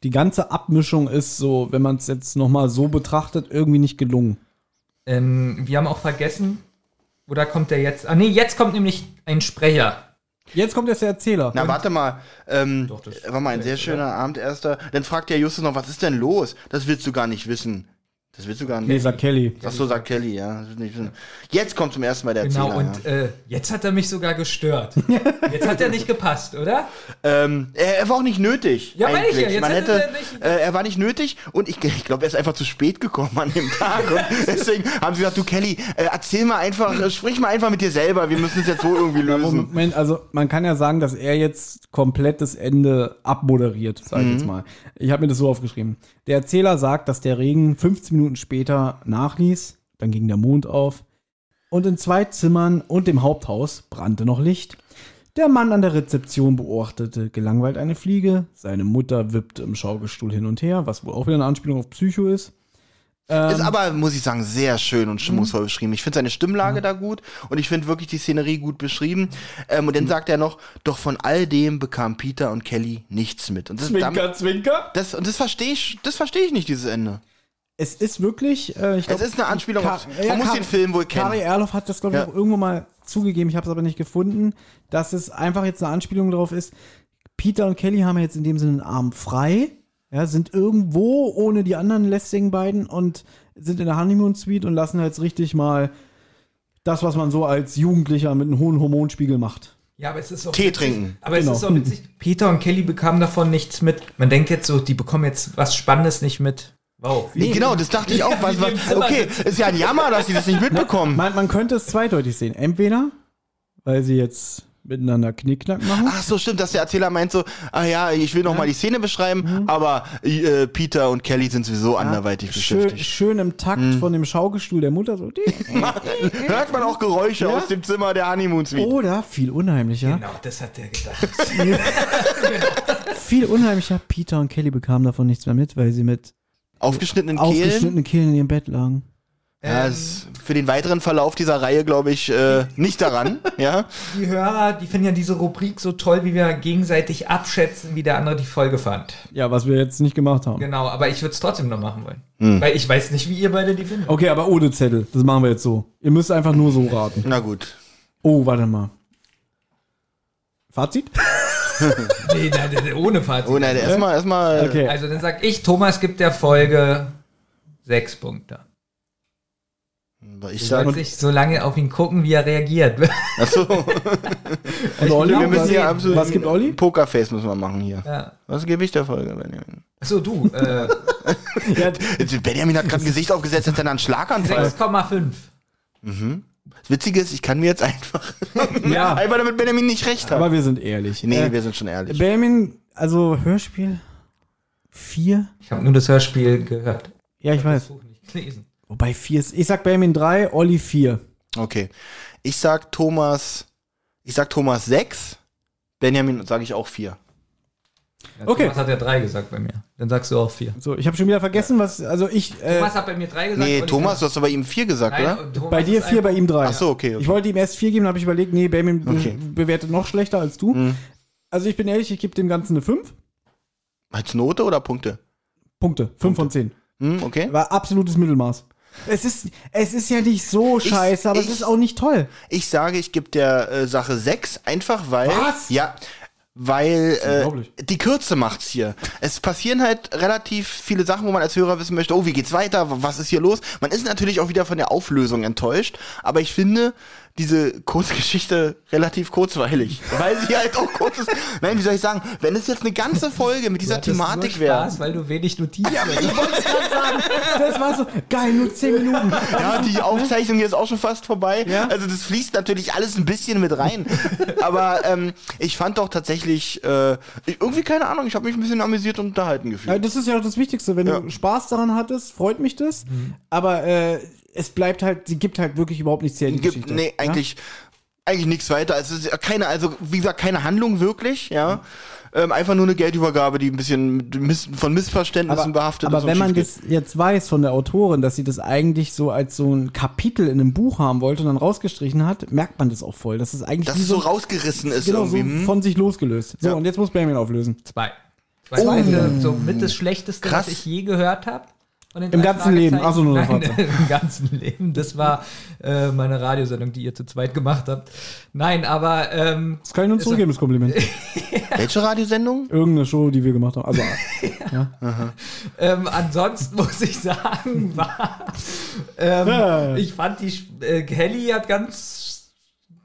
Die ganze Abmischung ist so, wenn man es jetzt nochmal so betrachtet, irgendwie nicht gelungen.
Ähm, wir haben auch vergessen, oder kommt der jetzt? Ah nee, jetzt kommt nämlich ein Sprecher.
Jetzt kommt jetzt der Erzähler.
Na, warte mal. Ähm,
Doch, das-
war mal ein sehr schöner Abend, erster. Dann fragt der Justus noch, was ist denn los? Das willst du gar nicht wissen. Das willst du gar nicht
Nee, sagt Kelly.
Ach so, sagt Kelly, ja. Jetzt kommt zum ersten Mal der
Genau,
Erzähler.
und äh, jetzt hat er mich sogar gestört. jetzt hat er nicht gepasst, oder?
ja. ähm, er, er war auch nicht nötig.
Ja, meine ich ja.
eigentlich.
Jetzt
Man
hätte
hätte,
er nicht-
äh, er war nicht nötig und ich, ich glaube, er ist einfach zu spät gekommen an dem Tag. Und deswegen haben sie gesagt, du Kelly, äh, erzähl mal einfach, äh, sprich mal einfach mit dir selber. Wir müssen es jetzt so irgendwie lösen.
Moment, also man kann ja sagen, dass er jetzt komplett das Ende abmoderiert, sag ich
Mhm.
jetzt mal. Ich habe mir das so aufgeschrieben. Der Erzähler sagt, dass der Regen 15 Minuten später nachließ, dann ging der Mond auf und in zwei Zimmern und dem Haupthaus brannte noch Licht. Der Mann an der Rezeption beobachtete gelangweilt eine Fliege, seine Mutter wippte im Schaukelstuhl hin und her, was wohl auch wieder eine Anspielung auf Psycho ist.
Ist aber, muss ich sagen, sehr schön und stimmungsvoll beschrieben. Ich finde seine Stimmlage da gut und ich finde wirklich die Szenerie gut beschrieben. Ähm, und dann sagt er noch, doch von all dem bekam Peter und Kelly nichts mit. Und das, damit-
Zwinker.
das, und das verstehe ich, das verstehe ich nicht, dieses Ende.
Es ist wirklich, äh, ich
Es
glaub,
ist eine Anspielung
Ka-
auf,
ja,
man muss
Ka-
den Film wohl
Kari
kennen.
Erloff hat das, glaube ich,
Ja.
auch irgendwo mal zugegeben, ich habe es aber nicht gefunden, dass es einfach jetzt eine Anspielung drauf ist. Peter und Kelly haben ja jetzt in dem Sinne einen Arm frei, ja, sind irgendwo ohne die anderen lästigen beiden und sind in der Honeymoon Suite und lassen jetzt richtig mal das, was man so als Jugendlicher mit einem hohen Hormonspiegel macht.
Ja, aber es ist auch
Tee
witzig.
trinken.
Aber
Genau.
es ist auch witzig. Peter und Kelly bekamen davon nichts mit. Man denkt jetzt so, die bekommen jetzt was Spannendes nicht mit. Wow.
Nee, genau, das dachte ich auch. Was, was, okay, ist ja ein Jammer, dass sie das nicht mitbekommen.
Man, man könnte es zweideutig sehen. Entweder, weil sie jetzt miteinander Knickknack machen.
Ach so, stimmt, dass der Erzähler meint so, ah ja, ich will noch mal die Szene beschreiben, aber äh, Peter und Kelly sind sowieso anderweitig
schön,
beschäftigt.
schön im Takt
Hm.
von dem Schaukelstuhl der Mutter so.
Hört man auch Geräusche
Ja?
aus dem Zimmer der Honeymoon Suite.
Oder viel unheimlicher,
Genau, das hat er gedacht.
viel unheimlicher, Peter und Kelly bekamen davon nichts mehr mit, weil sie mit
Aufgeschnittenen Kehlen.
aufgeschnittenen Kehlen in ihrem Bett lagen.
Ja, ist für den weiteren Verlauf dieser Reihe, glaube ich, äh, nicht daran. ja.
Die Hörer, die finden ja diese Rubrik so toll, wie wir gegenseitig abschätzen, wie der andere die Folge fand.
Ja, was wir jetzt nicht gemacht haben.
Genau, aber ich würde es trotzdem noch machen wollen.
Hm.
Weil ich weiß nicht, wie ihr beide die findet.
Okay, aber ohne Zettel. Das machen wir jetzt so. Ihr müsst einfach nur so raten.
Na gut.
Oh, warte mal. Fazit?
Nee, nein, nein, ohne Fazit.
Oh nein, erstmal, erstmal.
Okay.
Also dann sag ich, Thomas gibt der Folge sechs Punkte.
Ich
Du
sag,
sollst nicht so lange auf ihn gucken, wie er reagiert.
achso,
Und Olli,
wir müssen
was,
hier absolut
was gibt Olli?
Pokerface müssen wir machen hier.
ja.
Was gebe ich der Folge, Benjamin?
Achso, du, äh,
Ja,
Benjamin hat gerade ein Gesicht aufgesetzt, hat dann einen Schlaganfall.
6,5.
Das Witzige ist, ich kann mir jetzt einfach,
ja
einfach damit Benjamin nicht recht hat.
aber wir sind ehrlich.
nee,
Äh,
wir sind schon ehrlich.
Benjamin, also Hörspiel 4?
Ich habe nur das Hörspiel gehört.
Ja, ich
Das
weiß.
Buch nicht gelesen.
Wobei 4 ist. Ich sag Benjamin 3, Olli 4.
Okay. Ich sag Thomas, ich sag Thomas 6, Benjamin sage ich auch 4.
Ja,
Okay.
Thomas hat ja drei gesagt bei mir. Dann sagst du auch vier.
So, ich habe schon wieder vergessen, was. Also ich. Äh,
Thomas hat bei mir drei gesagt.
Nee,
ich
Thomas, du hast bei ihm 4 gesagt,
Nein,
oder?
Thomas
bei dir 4, bei ihm 3.
Ach so, okay. okay.
Ich wollte ihm erst 4 geben, habe ich überlegt, nee, Benjamin be-
Okay.
bewertet noch schlechter als du.
Mhm.
Also ich bin ehrlich, ich gebe dem Ganzen eine 5.
Als Note oder Punkte?
Punkte. 5 von 10.
Hm, okay.
War absolutes Mittelmaß. Es ist, es ist ja nicht so scheiße, aber es
ich-
ist auch nicht toll.
Ich sage, ich gebe der äh, Sache 6, einfach weil.
Was?
Ja. Weil äh, die Kürze macht's hier. Es passieren halt relativ viele Sachen, wo man als Hörer wissen möchte, oh, wie geht's weiter? Was ist hier los? Man ist natürlich auch wieder von der Auflösung enttäuscht, aber ich finde diese Kurzgeschichte relativ kurzweilig, weil sie halt auch kurz ist. Nein, wie soll ich sagen, wenn es jetzt eine ganze Folge mit dieser Thematik wäre.
Spaß, weil du wenig Notizen hast.
Ich wollte es gerade sagen. Das war so geil, nur 10 Minuten.
Ja, die Aufzeichnung hier ist auch schon fast vorbei.
Ja.
Also das fließt natürlich alles ein bisschen mit rein. Aber ähm, ich fand doch tatsächlich äh, irgendwie keine Ahnung. Ich habe mich ein bisschen amüsiert und unterhalten
Ja,
gefühlt.
das ist ja auch das Wichtigste. Wenn
Ja.
du Spaß daran hattest, freut mich das. Aber äh, es bleibt halt, sie gibt halt wirklich überhaupt nichts her in die
Gibt,
Geschichte.
nee, eigentlich, eigentlich nichts weiter. Also es ist keine, also wie gesagt, keine Handlung wirklich, ja. Ähm, einfach nur eine Geldübergabe, die ein bisschen miss von Missverständnissen behaftet
aber
ist. und
wenn man das jetzt weiß von der Autorin, dass sie das eigentlich so als so ein Kapitel in einem Buch haben wollte und dann rausgestrichen hat, merkt man das auch voll. Das ist eigentlich
dass es so
so,
rausgerissen ist
genau, so
irgendwie. hm?
von sich losgelöst. So,
Ja.
und jetzt muss Benjamin auflösen.
Zwei. Zweite, so mit das Schlechteste,
Krass.
was ich je gehört habe.
Im ganzen Leben.
Fragezeichen.
Ach so, nur
Nein,
Vater.
Im ganzen Leben. Das war äh, meine Radiosendung, die ihr zu zweit gemacht habt. Nein, aber ähm,
Das kann ich nur
Ist
zurückgeben, das Kompliment.
Welche Radiosendung?
Irgendeine Show, die wir gemacht haben. Also,
ähm, ansonsten muss ich sagen, war ähm,
Ja.
ich fand die äh, Kelly hat ganz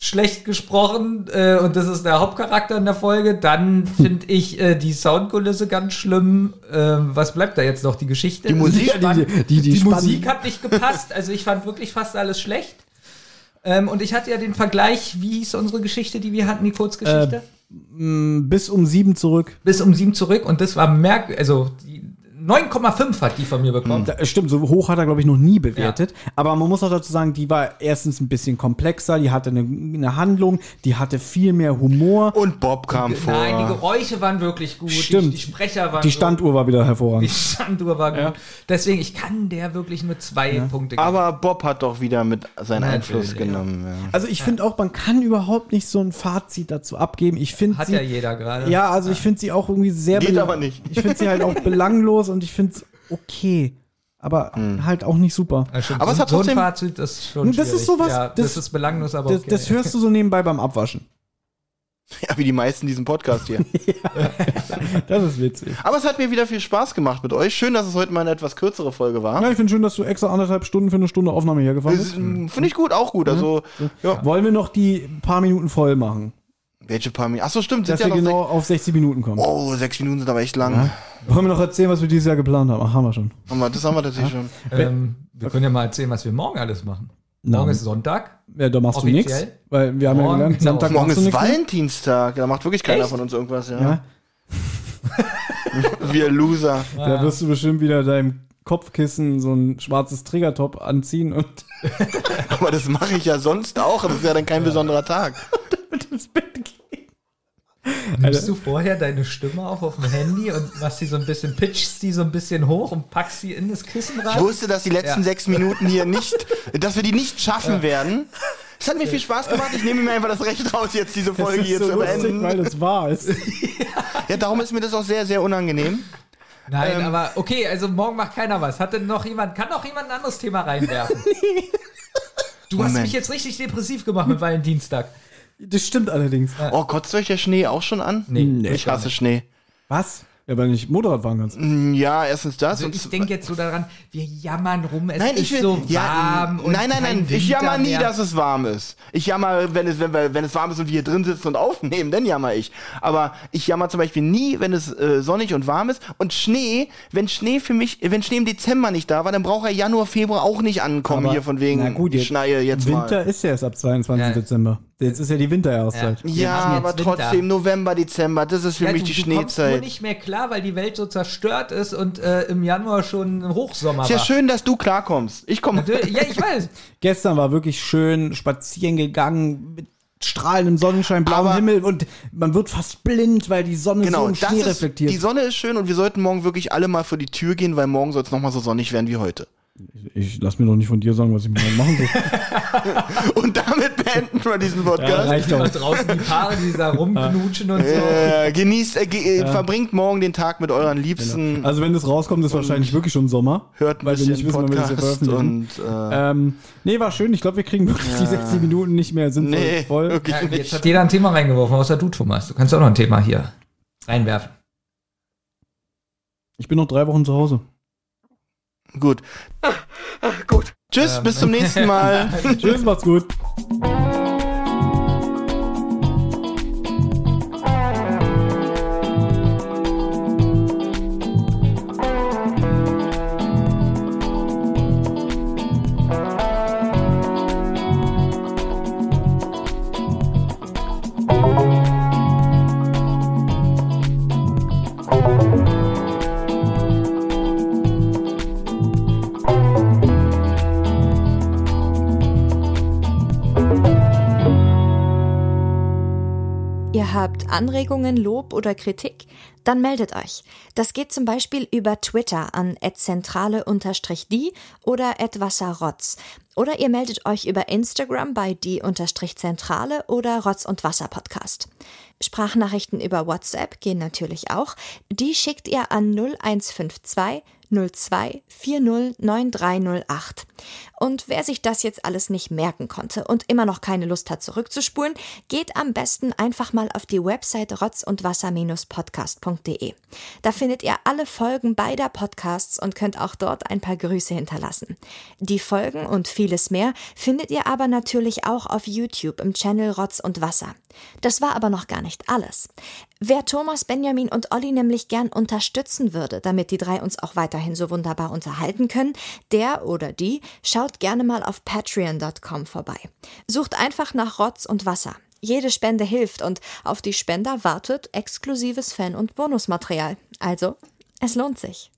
schlecht gesprochen äh, und das ist der Hauptcharakter in der Folge. Dann finde ich äh, die Soundkulisse ganz schlimm. Ähm, was bleibt da jetzt noch? Die Geschichte?
Die Musik?
Die- die- die
die Musik hat nicht gepasst. Also ich fand wirklich fast alles schlecht. Ähm, und ich hatte ja den Vergleich, wie hieß unsere Geschichte, die wir hatten, die Kurzgeschichte?
bis um sieben zurück.
Bis um sieben zurück und das war merk, also die 9,5 hat die von mir bekommen.
Da, stimmt, so hoch hat er, glaube ich, noch nie bewertet. Aber man muss auch dazu sagen, die war erstens ein bisschen komplexer, die hatte eine, eine Handlung, die hatte viel mehr Humor.
Und Bob kam vor.
Nein, die Geräusche waren wirklich gut.
Stimmt.
Die, die Sprecher waren
Die
gut.
Standuhr war wieder
Die
hervorragend.
Standuhr war gut.
Ja.
Deswegen, ich kann der wirklich nur zwei Punkte geben.
Aber Bob hat doch wieder mit seinen
Natürlich,
Einfluss
ja.
genommen. Ja.
Also ich finde auch, man kann überhaupt nicht so ein Fazit dazu abgeben. Ich finde
Hat
sie,
ja jeder gerade.
Ja, also ich finde sie auch irgendwie sehr
Geht aber nicht.
Ich finde sie halt auch belanglos und ich finde es okay, aber halt auch nicht super.
Ja, stimmt.
Aber es
so,
hat
so ein
trotzdem-
Fazit ist schon
Das ist sowas-
Ja, das,
das-
ist belanglos, aber
Das,
okay.
das hörst du so nebenbei beim Abwaschen.
ja, wie die meisten in diesem Podcast hier.
Das ist witzig.
Aber es hat mir wieder viel Spaß gemacht mit euch. Schön, dass es heute mal eine etwas kürzere Folge war.
Ja, ich finde schön, dass du extra anderthalb Stunden für eine Stunde Aufnahme hergefahren bist.
ist, Finde ich gut, auch gut. Also, ja.
Wollen wir noch die paar Minuten voll machen?
Welche paar Minuten? Achso, stimmt.
Dass
ja
wir
noch
genau auf 60 Minuten kommen.
oh, sechs Minuten sind aber echt lang.
Wollen wir noch erzählen, was wir dieses Jahr geplant haben? Ach, haben wir schon.
Haben wir- Das haben wir tatsächlich schon.
ähm, wir können ja mal erzählen, was wir morgen alles machen. Morgen ist Sonntag.
Ja, da machst du nichts.
Offiziell?
Weil wir haben
Morgen,
ja gelernt,
genau.
Sonntag
Morgen
machst du
ist. Valentinstag. Da macht wirklich keiner
Echt?
von uns irgendwas. Ja.
Ja,
Wir Loser.
da wirst du bestimmt wieder deinem Kopfkissen so ein schwarzes Triggertop anziehen und
Aber das mache ich ja sonst auch. Das ist ja dann kein besonderer Tag.
mit ins Bett.
Nimmst du vorher deine Stimme auf auf dem Handy und machst die so ein bisschen, pitchst die so ein bisschen hoch und packst sie in das Kissen
Ich
rein?
wusste, dass die letzten
Ja.
sechs Minuten hier nicht, dass wir die nicht schaffen werden. Es hat mir viel Spaß gemacht. Ich nehme mir einfach das Recht raus, jetzt diese Folge hier
so
zu beenden.
weil das wahr ist.
Ja, darum ist mir das auch sehr, sehr unangenehm.
Nein,
Ähm,
aber okay, also morgen macht keiner was. Hat denn noch jemand, kann noch jemand ein anderes Thema reinwerfen? Du hast
Moment.
mich jetzt richtig depressiv gemacht mit Valentinstag.
Das stimmt allerdings.
Oh, kotzt euch der Schnee auch schon an?
Nee,
Ich hasse Schnee.
Was? Ja, weil ich Motorrad fahren kannst.
Mm, Ja, erstens das.
Also
und
ich denke jetzt so daran, wir jammern rum, es
Nein,
ist
ich will,
so warm
ja,
und
nein, nein, nein, ich jammer nie,
mehr.
dass es warm ist. Ich jammer, wenn es, wenn, wir- wenn es warm ist und wir hier drin sitzen und aufnehmen, dann jammer ich. Aber ich jammer zum Beispiel nie, wenn es äh, sonnig und warm ist. Und Schnee, wenn Schnee für mich, wenn Schnee im Dezember nicht da war, dann braucht er Januar, Februar auch nicht ankommen
Aber-
hier von wegen,
na gut,
ich
jetzt-
schneie jetzt
Winter
mal.
ist ja erst ab 22.
Ja.
Dezember. Jetzt ist ja die Winterjahreszeit.
Ja,
jetzt
aber
Winter.
trotzdem November, Dezember, das ist für
Ja,
mich
du,
die
du kommst nur
Schneezeit.
nicht mehr klar, weil die Welt so zerstört ist und äh, im Januar schon ein Hochsommer
Ist ja
war.
schön, dass du klarkommst. Ich komme.
Ja, ich weiß.
Gestern war wirklich schön spazieren gegangen mit strahlendem Sonnenschein, blauem
Aber-
Himmel und man wird fast blind, weil die Sonne so
Genau,
im
das
Schnee
ist,
reflektiert.
die Sonne ist schön und wir sollten morgen wirklich alle mal vor die Tür gehen, weil morgen soll es nochmal so sonnig werden wie heute.
Ich lass mir doch nicht von dir sagen, was ich morgen machen soll.
Und damit beenden wir diesen Podcast.
reicht doch.
Draußen die Paare, die da rumknutschen und so.
Äh, genießt, äh, ge äh, verbringt morgen den Tag mit euren Liebsten.
Also wenn das rauskommt, ist wahrscheinlich wirklich schon Sommer.
hört ein
weil wir nicht wissen, wann wir das hier
Podcast
veröffentlichen.
und äh,
Ähm, nee, war schön. Ich glaube, wir kriegen wirklich die 60 Minuten nicht mehr sinnvoll
nee,
voll.
wirklich
Ja, jetzt hat jeder ein Thema reingeworfen, außer du, Thomas. Du kannst auch noch ein Thema hier reinwerfen.
Ich bin noch drei Wochen zu Hause.
Gut. Gut. Tschüss, bis zum nächsten Mal.
Tschüss, macht's gut.
Anregungen, Lob oder Kritik? Dann meldet euch. Das geht zum Beispiel über Twitter an @zentrale_die oder @wasserrotz. Oder ihr meldet euch über Instagram bei die_zentrale oder Rotz und Wasser Podcast. Sprachnachrichten über WhatsApp gehen natürlich auch. Die schickt ihr an 0152 02 40 9308. Und wer sich das jetzt alles nicht merken konnte und immer noch keine Lust hat zurückzuspulen, geht am besten einfach mal auf die Website rotzundwasser-podcast.de. Da findet ihr alle Folgen beider Podcasts und könnt auch dort ein paar Grüße hinterlassen. Die Folgen und vieles mehr findet ihr aber natürlich auch auf YouTube im Channel Rotz und Wasser. Das war aber noch gar nicht alles. Wer Thomas, Benjamin und Olli nämlich gern unterstützen würde, damit die drei uns auch weiterhin so wunderbar unterhalten können, der oder die schaut gerne mal auf patreon.com vorbei. Sucht einfach nach Rotz und Wasser. Jede Spende hilft und auf die Spender wartet exklusives Fan- und Bonusmaterial. Also, es lohnt sich.